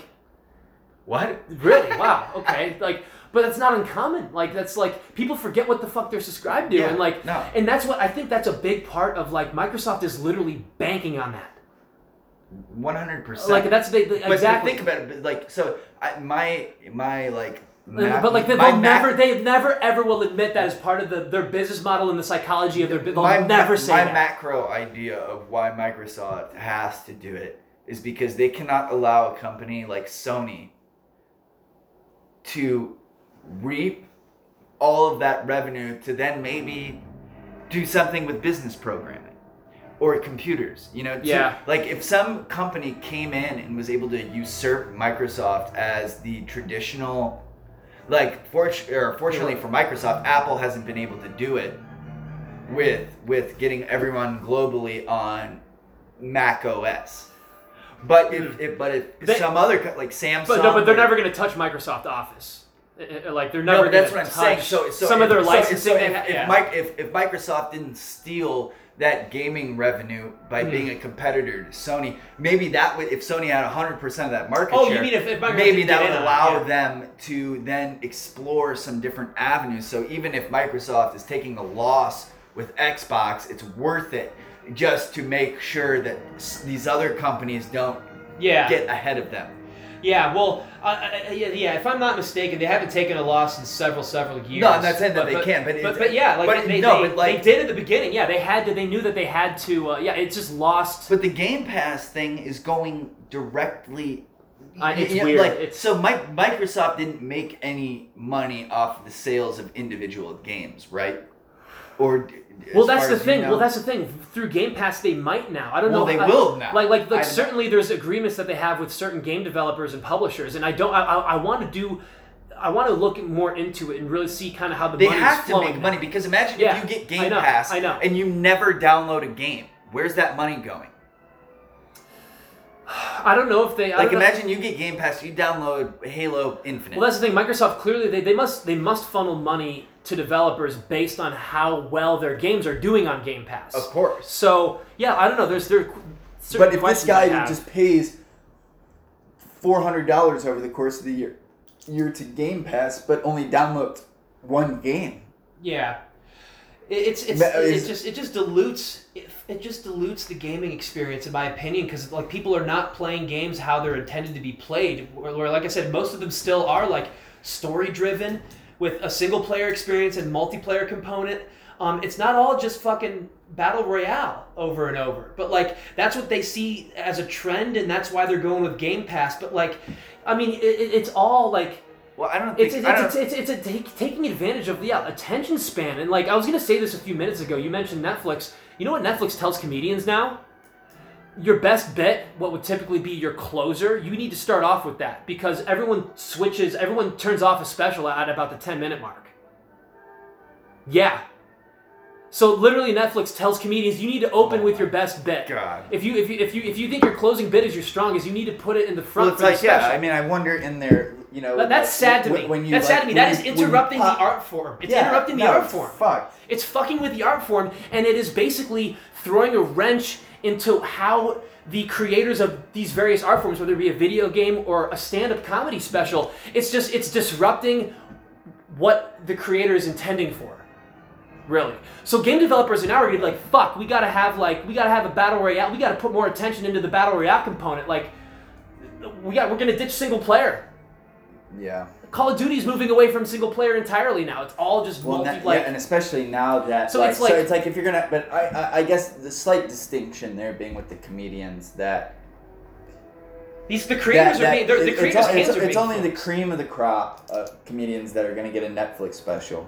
Speaker 1: What?
Speaker 2: "Really? wow, okay." Like, but that's not uncommon. Like, that's like people forget what the fuck they're subscribed to,
Speaker 1: Yeah,
Speaker 2: and like,
Speaker 1: no.
Speaker 2: and that's what I think that's a big part of like Microsoft is literally banking on that.
Speaker 1: One hundred percent.
Speaker 2: Like that's they, they-
Speaker 1: But
Speaker 2: exactly.
Speaker 1: think about it. but, Like so, I, my my like.
Speaker 2: But like they, they'll never, they never ever will admit that as part of the, their business model and the psychology of their. They'll
Speaker 1: my,
Speaker 2: never say
Speaker 1: my
Speaker 2: that.
Speaker 1: macro idea of why Microsoft has to do it is because they cannot allow a company like Sony to reap all of that revenue to then maybe do something with business programming or computers you know to-
Speaker 2: Yeah.
Speaker 1: like if some company came in and was able to usurp microsoft as the traditional like fort- or fortunately for microsoft apple hasn't been able to do it with with getting everyone globally on mac os but if, if but if
Speaker 2: Hmm. They-
Speaker 1: some other like samsung
Speaker 2: But no, but they're
Speaker 1: like-
Speaker 2: never going to touch Microsoft Office. Uh, uh, Like they're
Speaker 1: no,
Speaker 2: never.
Speaker 1: but that's what I'm saying. So, so
Speaker 2: some
Speaker 1: if,
Speaker 2: of their licensing.
Speaker 1: So, if, if,
Speaker 2: yeah.
Speaker 1: Mike, if, if Microsoft didn't steal that gaming revenue by
Speaker 2: Hmm.
Speaker 1: being a competitor to Sony, maybe that would if Sony had 100 percent of that market
Speaker 2: Oh, you
Speaker 1: share.
Speaker 2: mean if- if
Speaker 1: maybe that would
Speaker 2: on
Speaker 1: allow
Speaker 2: yeah.
Speaker 1: them to then explore some different avenues. So even if Microsoft is taking a loss with Xbox, it's worth it just to make sure that these other companies don't
Speaker 2: yeah,
Speaker 1: get ahead of them.
Speaker 2: Yeah. Well, uh, uh, yeah, yeah. If I'm not mistaken, they haven't taken a loss in several, several years.
Speaker 1: No, I'm not saying that they
Speaker 2: but,
Speaker 1: can't, but
Speaker 2: but, but yeah, like
Speaker 1: but
Speaker 2: they,
Speaker 1: no,
Speaker 2: they,
Speaker 1: but like-
Speaker 2: they did at the beginning. Yeah, they had to. They knew that they had to. Uh, yeah, it's just lost.
Speaker 1: But the Game Pass thing is going directly.
Speaker 2: Uh, it's
Speaker 1: you know,
Speaker 2: weird.
Speaker 1: Like,
Speaker 2: It's-
Speaker 1: so, Mike, Microsoft didn't make any money off the sales of individual games, right? Or
Speaker 2: Well, that's the
Speaker 1: as you
Speaker 2: thing.
Speaker 1: know?
Speaker 2: Well, that's the thing. Through Game Pass, they might now. I don't
Speaker 1: Well,
Speaker 2: know.
Speaker 1: they
Speaker 2: I-
Speaker 1: will now.
Speaker 2: Like, like, like
Speaker 1: I-
Speaker 2: certainly, there's agreements that they have with certain game developers and publishers, and I don't. I, I, I want to do. I want to look more into it and really see kind of how the
Speaker 1: They
Speaker 2: money's
Speaker 1: have to make
Speaker 2: now.
Speaker 1: money because imagine
Speaker 2: Yeah,
Speaker 1: if you get
Speaker 2: I
Speaker 1: Game
Speaker 2: know,
Speaker 1: Pass
Speaker 2: I know.
Speaker 1: and you never download a game. Where's that money going?
Speaker 2: I don't know if they.
Speaker 1: Like,
Speaker 2: don't know-
Speaker 1: imagine you get Game Pass, you download Halo Infinite.
Speaker 2: Well, that's the thing. Microsoft clearly they, they must they must funnel money to developers based on how well their games are doing on Game Pass.
Speaker 1: of course.
Speaker 2: So yeah, I don't know. There's there.
Speaker 7: But if this guy
Speaker 2: I
Speaker 7: who
Speaker 2: have.
Speaker 7: just pays four hundred dollars over the course of the year year to Game Pass, but only downloads one game,
Speaker 2: Yeah. It- It's it's it just it just dilutes it, it just dilutes the gaming experience in my opinion because like people are not playing games how they're intended to be played where, where like I said most of them still are like story driven with a single player experience and multiplayer component um, it's not all just fucking battle royale over and over but like that's what they see as a trend and that's why they're going with game pass but like I mean it, it- it's all like
Speaker 1: Well, I don't think
Speaker 2: it's it's,
Speaker 1: don't,
Speaker 2: it's, it's, it's, a take, taking advantage of yeah attention span and like I was gonna say this a few minutes ago. You mentioned Netflix. You know what Netflix tells comedians now? Your best bet, what would typically be your closer, you need to start off with that because everyone switches, everyone turns off a special at about the ten minute mark. Yeah. So literally, Netflix tells comedians you need to open
Speaker 1: Oh
Speaker 2: with your best bit.
Speaker 1: God.
Speaker 2: If you if you if you if you think your closing bit is your strongest, you need to put it in the front
Speaker 1: Well, it's
Speaker 2: for the
Speaker 1: like yeah.
Speaker 7: I mean, I wonder in there, you know,
Speaker 2: That- that's
Speaker 7: like,
Speaker 2: sad to me.
Speaker 7: When you,
Speaker 2: that's
Speaker 7: like,
Speaker 2: sad to me. That is
Speaker 7: you- when you
Speaker 2: interrupting
Speaker 7: pop-
Speaker 2: the art form. It's
Speaker 7: Yeah,
Speaker 2: interrupting the
Speaker 7: no,
Speaker 2: art form.
Speaker 7: Fucked.
Speaker 2: It's fucking with the art form, and it is basically throwing a wrench into how the creators of these various art forms, whether it be a video game or a stand-up comedy special, it's just it's disrupting what the creator is intending for. Really. So game developers are now gonna like, fuck, we gotta have like we gotta have a battle royale. We gotta put more attention into the battle royale component. Like we got we're gonna ditch single player.
Speaker 7: Yeah.
Speaker 2: Call of Duty's moving away from single player entirely now. It's all just
Speaker 7: Well,
Speaker 2: multi
Speaker 7: na-
Speaker 2: like
Speaker 7: yeah, and especially now that
Speaker 2: So
Speaker 7: like,
Speaker 2: it's like-
Speaker 7: so it's like if you're gonna, but I, I, I guess the slight distinction there being with the comedians that
Speaker 2: these the creators
Speaker 7: that-
Speaker 2: are being the, creators'
Speaker 7: it's,
Speaker 2: hands
Speaker 7: it's, it's only the cream of the crop of comedians that are gonna get a Netflix special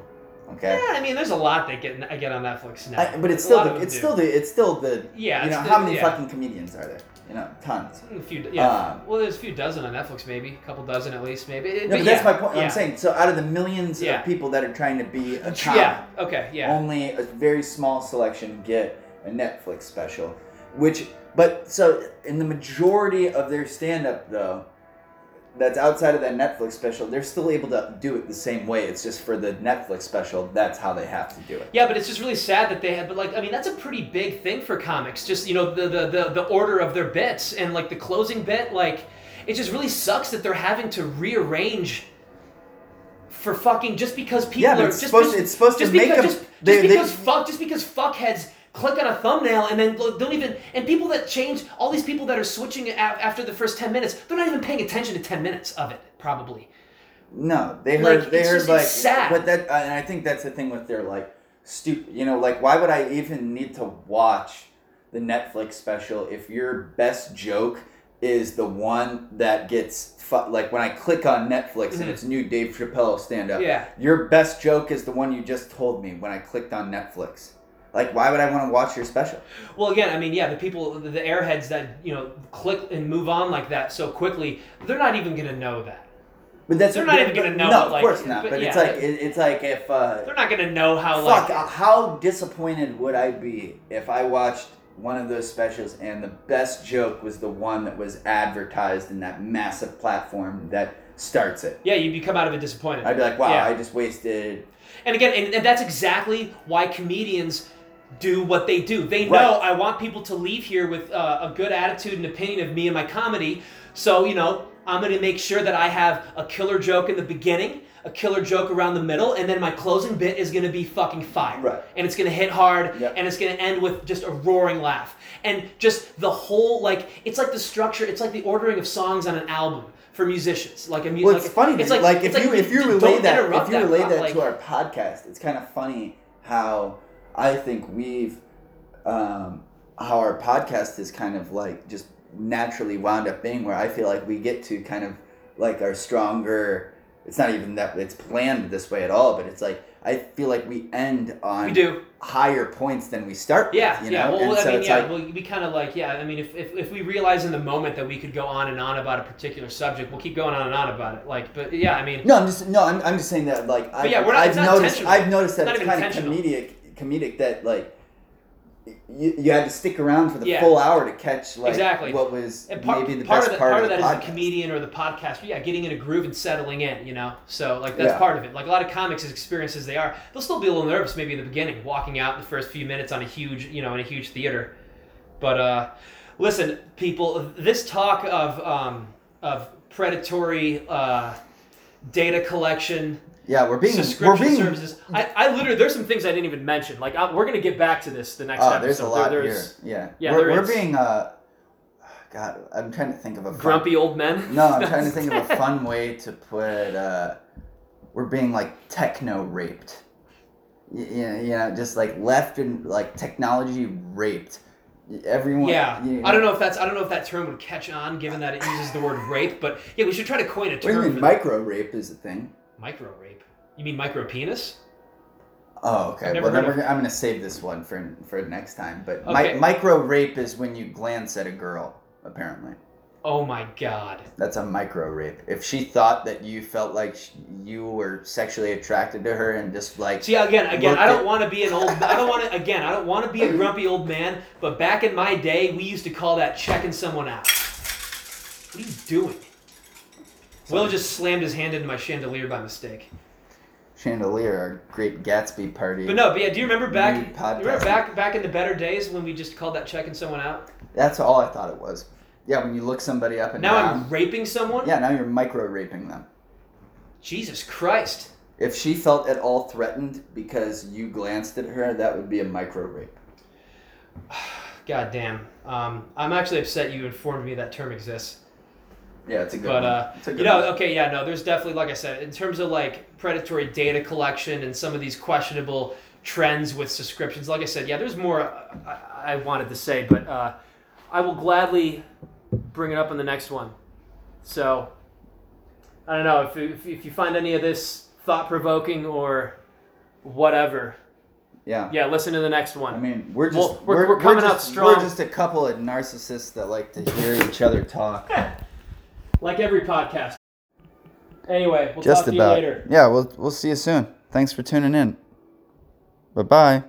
Speaker 1: Okay.
Speaker 2: Yeah, I mean, there's a lot that get I get on Netflix now.
Speaker 1: I, but it's still the, it's
Speaker 2: do.
Speaker 1: still the it's still the
Speaker 2: Yeah,
Speaker 1: you know
Speaker 2: the-
Speaker 1: how many
Speaker 2: yeah.
Speaker 1: fucking comedians are there you know tons
Speaker 2: a few. Yeah.
Speaker 1: Um,
Speaker 2: well, there's a few dozen on Netflix, maybe a couple dozen at least, maybe.
Speaker 1: no,
Speaker 2: but
Speaker 1: but that's
Speaker 2: yeah,
Speaker 1: my point
Speaker 2: yeah.
Speaker 1: I'm saying so out of the millions of people that are trying to be a comic
Speaker 2: Yeah. Okay. Yeah.
Speaker 1: only a very small selection get a Netflix special which but so in the majority of their stand up though that's outside of that Netflix special they're still able to do it the same way it's just for the Netflix special that's how they have to do it
Speaker 2: Yeah, but it's just really sad that they had. But like, I mean, that's a pretty big thing for comics. Just you know, the the the, the order of their bits and like the closing bit. Like, it just really sucks that they're having to rearrange for fucking just because people
Speaker 1: Yeah,
Speaker 2: are
Speaker 1: it's
Speaker 2: just,
Speaker 1: supposed-
Speaker 2: just,
Speaker 1: it's supposed to
Speaker 2: just
Speaker 1: make
Speaker 2: because,
Speaker 1: them-
Speaker 2: just, just
Speaker 1: they- they-
Speaker 2: because fuck just because fuckheads click on a thumbnail and then don't even and people that change all these people that are switching after the first 10 minutes they're not even paying attention to 10 minutes of it probably
Speaker 1: No, they heard.
Speaker 2: Like,
Speaker 1: they
Speaker 2: it's
Speaker 1: heard
Speaker 2: just-
Speaker 1: like.
Speaker 2: it's sad.
Speaker 1: But that, and I think that's the thing with their like stupid. You know, like why would I even need to watch the Netflix special if your best joke is the one that gets fu- like when I click on Netflix
Speaker 2: Mhm.
Speaker 1: and it's new Dave Chappelle stand up.
Speaker 2: Yeah.
Speaker 1: Your best joke is the one you just told me when I clicked on Netflix. Like, why would I want to watch your special?
Speaker 2: Well, again, I mean, yeah, the people, the, airheads that you know click and move on like that so quickly, they're not even gonna know that.
Speaker 1: But that's
Speaker 2: They're not even gonna know
Speaker 1: No,
Speaker 2: it,
Speaker 1: of course not.
Speaker 2: but
Speaker 1: But, it's like it, it's like if. Uh,
Speaker 2: They're not gonna know how
Speaker 1: Fuck,
Speaker 2: like.
Speaker 1: uh, how disappointed would I be if I watched one of those specials and the best joke was the one that was advertised in that massive platform that starts it?
Speaker 2: Yeah, you'd be come out of it disappointed.
Speaker 1: I'd be like, wow,
Speaker 2: Yeah.
Speaker 1: I just wasted.
Speaker 2: And again, and, and that's exactly why comedians do what they do. They know
Speaker 1: Right.
Speaker 2: I want people to leave here with uh, a good attitude and opinion of me and my comedy. So, you know, I'm going to make sure that I have a killer joke in the beginning, a killer joke around the middle, and then my closing bit is going to be fucking fire.
Speaker 1: Right.
Speaker 2: And it's going to hit hard,
Speaker 1: Yep.
Speaker 2: and it's going to end with just a roaring laugh. And just the whole, like, it's like the structure, it's like the ordering of songs on an album. For musicians, like a music.
Speaker 1: Well,
Speaker 2: like
Speaker 1: it's funny.
Speaker 2: It's
Speaker 1: like,
Speaker 2: like,
Speaker 1: if
Speaker 2: it's like
Speaker 1: you if you
Speaker 2: don't
Speaker 1: relay that if you relay that
Speaker 2: like-
Speaker 1: to our podcast, it's kind of funny how I think we've um, how our podcast is kind of like just naturally wound up being where I feel like we get to kind of like our stronger. It's not even that it's planned this way at all, but it's like I feel like we end on
Speaker 2: we do.
Speaker 1: higher points than we start.
Speaker 2: Yeah,
Speaker 1: with, you
Speaker 2: yeah.
Speaker 1: know?
Speaker 2: Well,
Speaker 1: And
Speaker 2: I
Speaker 1: so
Speaker 2: mean, yeah.
Speaker 1: like-
Speaker 2: well, we kind of like, yeah. I mean, if, if, if we realize in the moment that we could go on and on about a particular subject, we'll keep going on and on about it. Like, but yeah, I mean,
Speaker 1: No, I'm just no. I'm, I'm just saying that like I've,
Speaker 2: yeah, we're not-
Speaker 1: I've noticed. I've noticed that
Speaker 2: It's
Speaker 1: it's, kind of comedic comedic that like you, you had to stick around for the
Speaker 2: Yeah.
Speaker 1: full hour to catch like
Speaker 2: Exactly.
Speaker 1: what was
Speaker 2: and part,
Speaker 1: maybe the
Speaker 2: part
Speaker 1: best
Speaker 2: of that,
Speaker 1: part,
Speaker 2: part
Speaker 1: of the
Speaker 2: that is
Speaker 1: podcast.
Speaker 2: the comedian or the podcast. Yeah, getting in a groove and settling in. You know, so like that's
Speaker 1: Yeah.
Speaker 2: part of it. Like a lot of comics, as experienced as they are, they'll still be a little nervous maybe in the beginning, walking out the first few minutes on a huge, you know, in a huge theater. But uh, listen, people, this talk of um, of predatory uh, data collection
Speaker 1: Yeah, we're being we're
Speaker 2: subscription
Speaker 1: being
Speaker 2: services. I, I literally there's some things I didn't even mention. Like I, we're gonna get back to this the next
Speaker 1: oh,
Speaker 2: episode.
Speaker 1: there's a
Speaker 2: There-
Speaker 1: lot
Speaker 2: there's
Speaker 1: here. Yeah,
Speaker 2: Yeah,
Speaker 1: we're, we're being uh, God, I'm trying to think of a fun,
Speaker 2: grumpy old men.
Speaker 1: No, I'm trying to think of a fun way to put. Uh, we're being like techno raped. Yeah, you know, just like left and like technology raped. Everyone.
Speaker 2: Yeah,
Speaker 1: you
Speaker 2: I don't know if that's I don't know if that term would catch on given that it uses the word rape, but yeah, we should try to coin a
Speaker 1: What do you
Speaker 2: term
Speaker 1: mean micro rape is a thing?
Speaker 2: micro rape. You mean micro penis?
Speaker 1: Oh, okay. Well, then I'm going to save this one for for next time. But
Speaker 2: Okay.
Speaker 1: mi- micro rape is when you glance at a girl. Apparently,
Speaker 2: Oh my god.
Speaker 1: that's a micro rape. If she thought that you felt like sh- you were sexually attracted to her and just like
Speaker 2: See again, again, I don't
Speaker 1: at-
Speaker 2: want to be an old. I don't want to again. I don't want to be a grumpy old man. But back in my day, we used to call that checking someone out. What are you doing? Will just slammed his hand into my chandelier by mistake.
Speaker 1: chandelier, our great Gatsby party.
Speaker 2: But no, but yeah, do you remember back? You remember back back in the better days when we just called that checking someone out?
Speaker 1: That's all I thought it was. Yeah, when you look somebody up and
Speaker 2: Now
Speaker 1: down.
Speaker 2: I'm raping someone.
Speaker 1: yeah, now you're micro raping them.
Speaker 2: Jesus Christ.
Speaker 1: If she felt at all threatened because you glanced at her, that would be a micro rape.
Speaker 2: God damn. Um, I'm actually upset you informed me that term exists.
Speaker 1: Yeah, it's a good
Speaker 2: But
Speaker 1: one.
Speaker 2: uh,
Speaker 1: It's a
Speaker 2: you know,
Speaker 1: one.
Speaker 2: okay, yeah, no, there's definitely, like I said, in terms of like predatory data collection and some of these questionable trends with subscriptions. Like I said, yeah, there's more I, I wanted to say, but uh, I will gladly bring it up in the next one. So I don't know if if, if you find any of this thought provoking or whatever.
Speaker 1: Yeah.
Speaker 2: Yeah, listen to the next one.
Speaker 1: I mean, we're just
Speaker 2: Well, we're- we're coming out
Speaker 1: just,
Speaker 2: strong.
Speaker 1: We're just a couple of narcissists that like to hear each other talk.
Speaker 2: like every podcast. Anyway, we'll
Speaker 1: just
Speaker 2: talk to
Speaker 1: about.
Speaker 2: you later.
Speaker 1: Yeah, we'll we'll see you soon. Thanks for tuning in. Bye bye.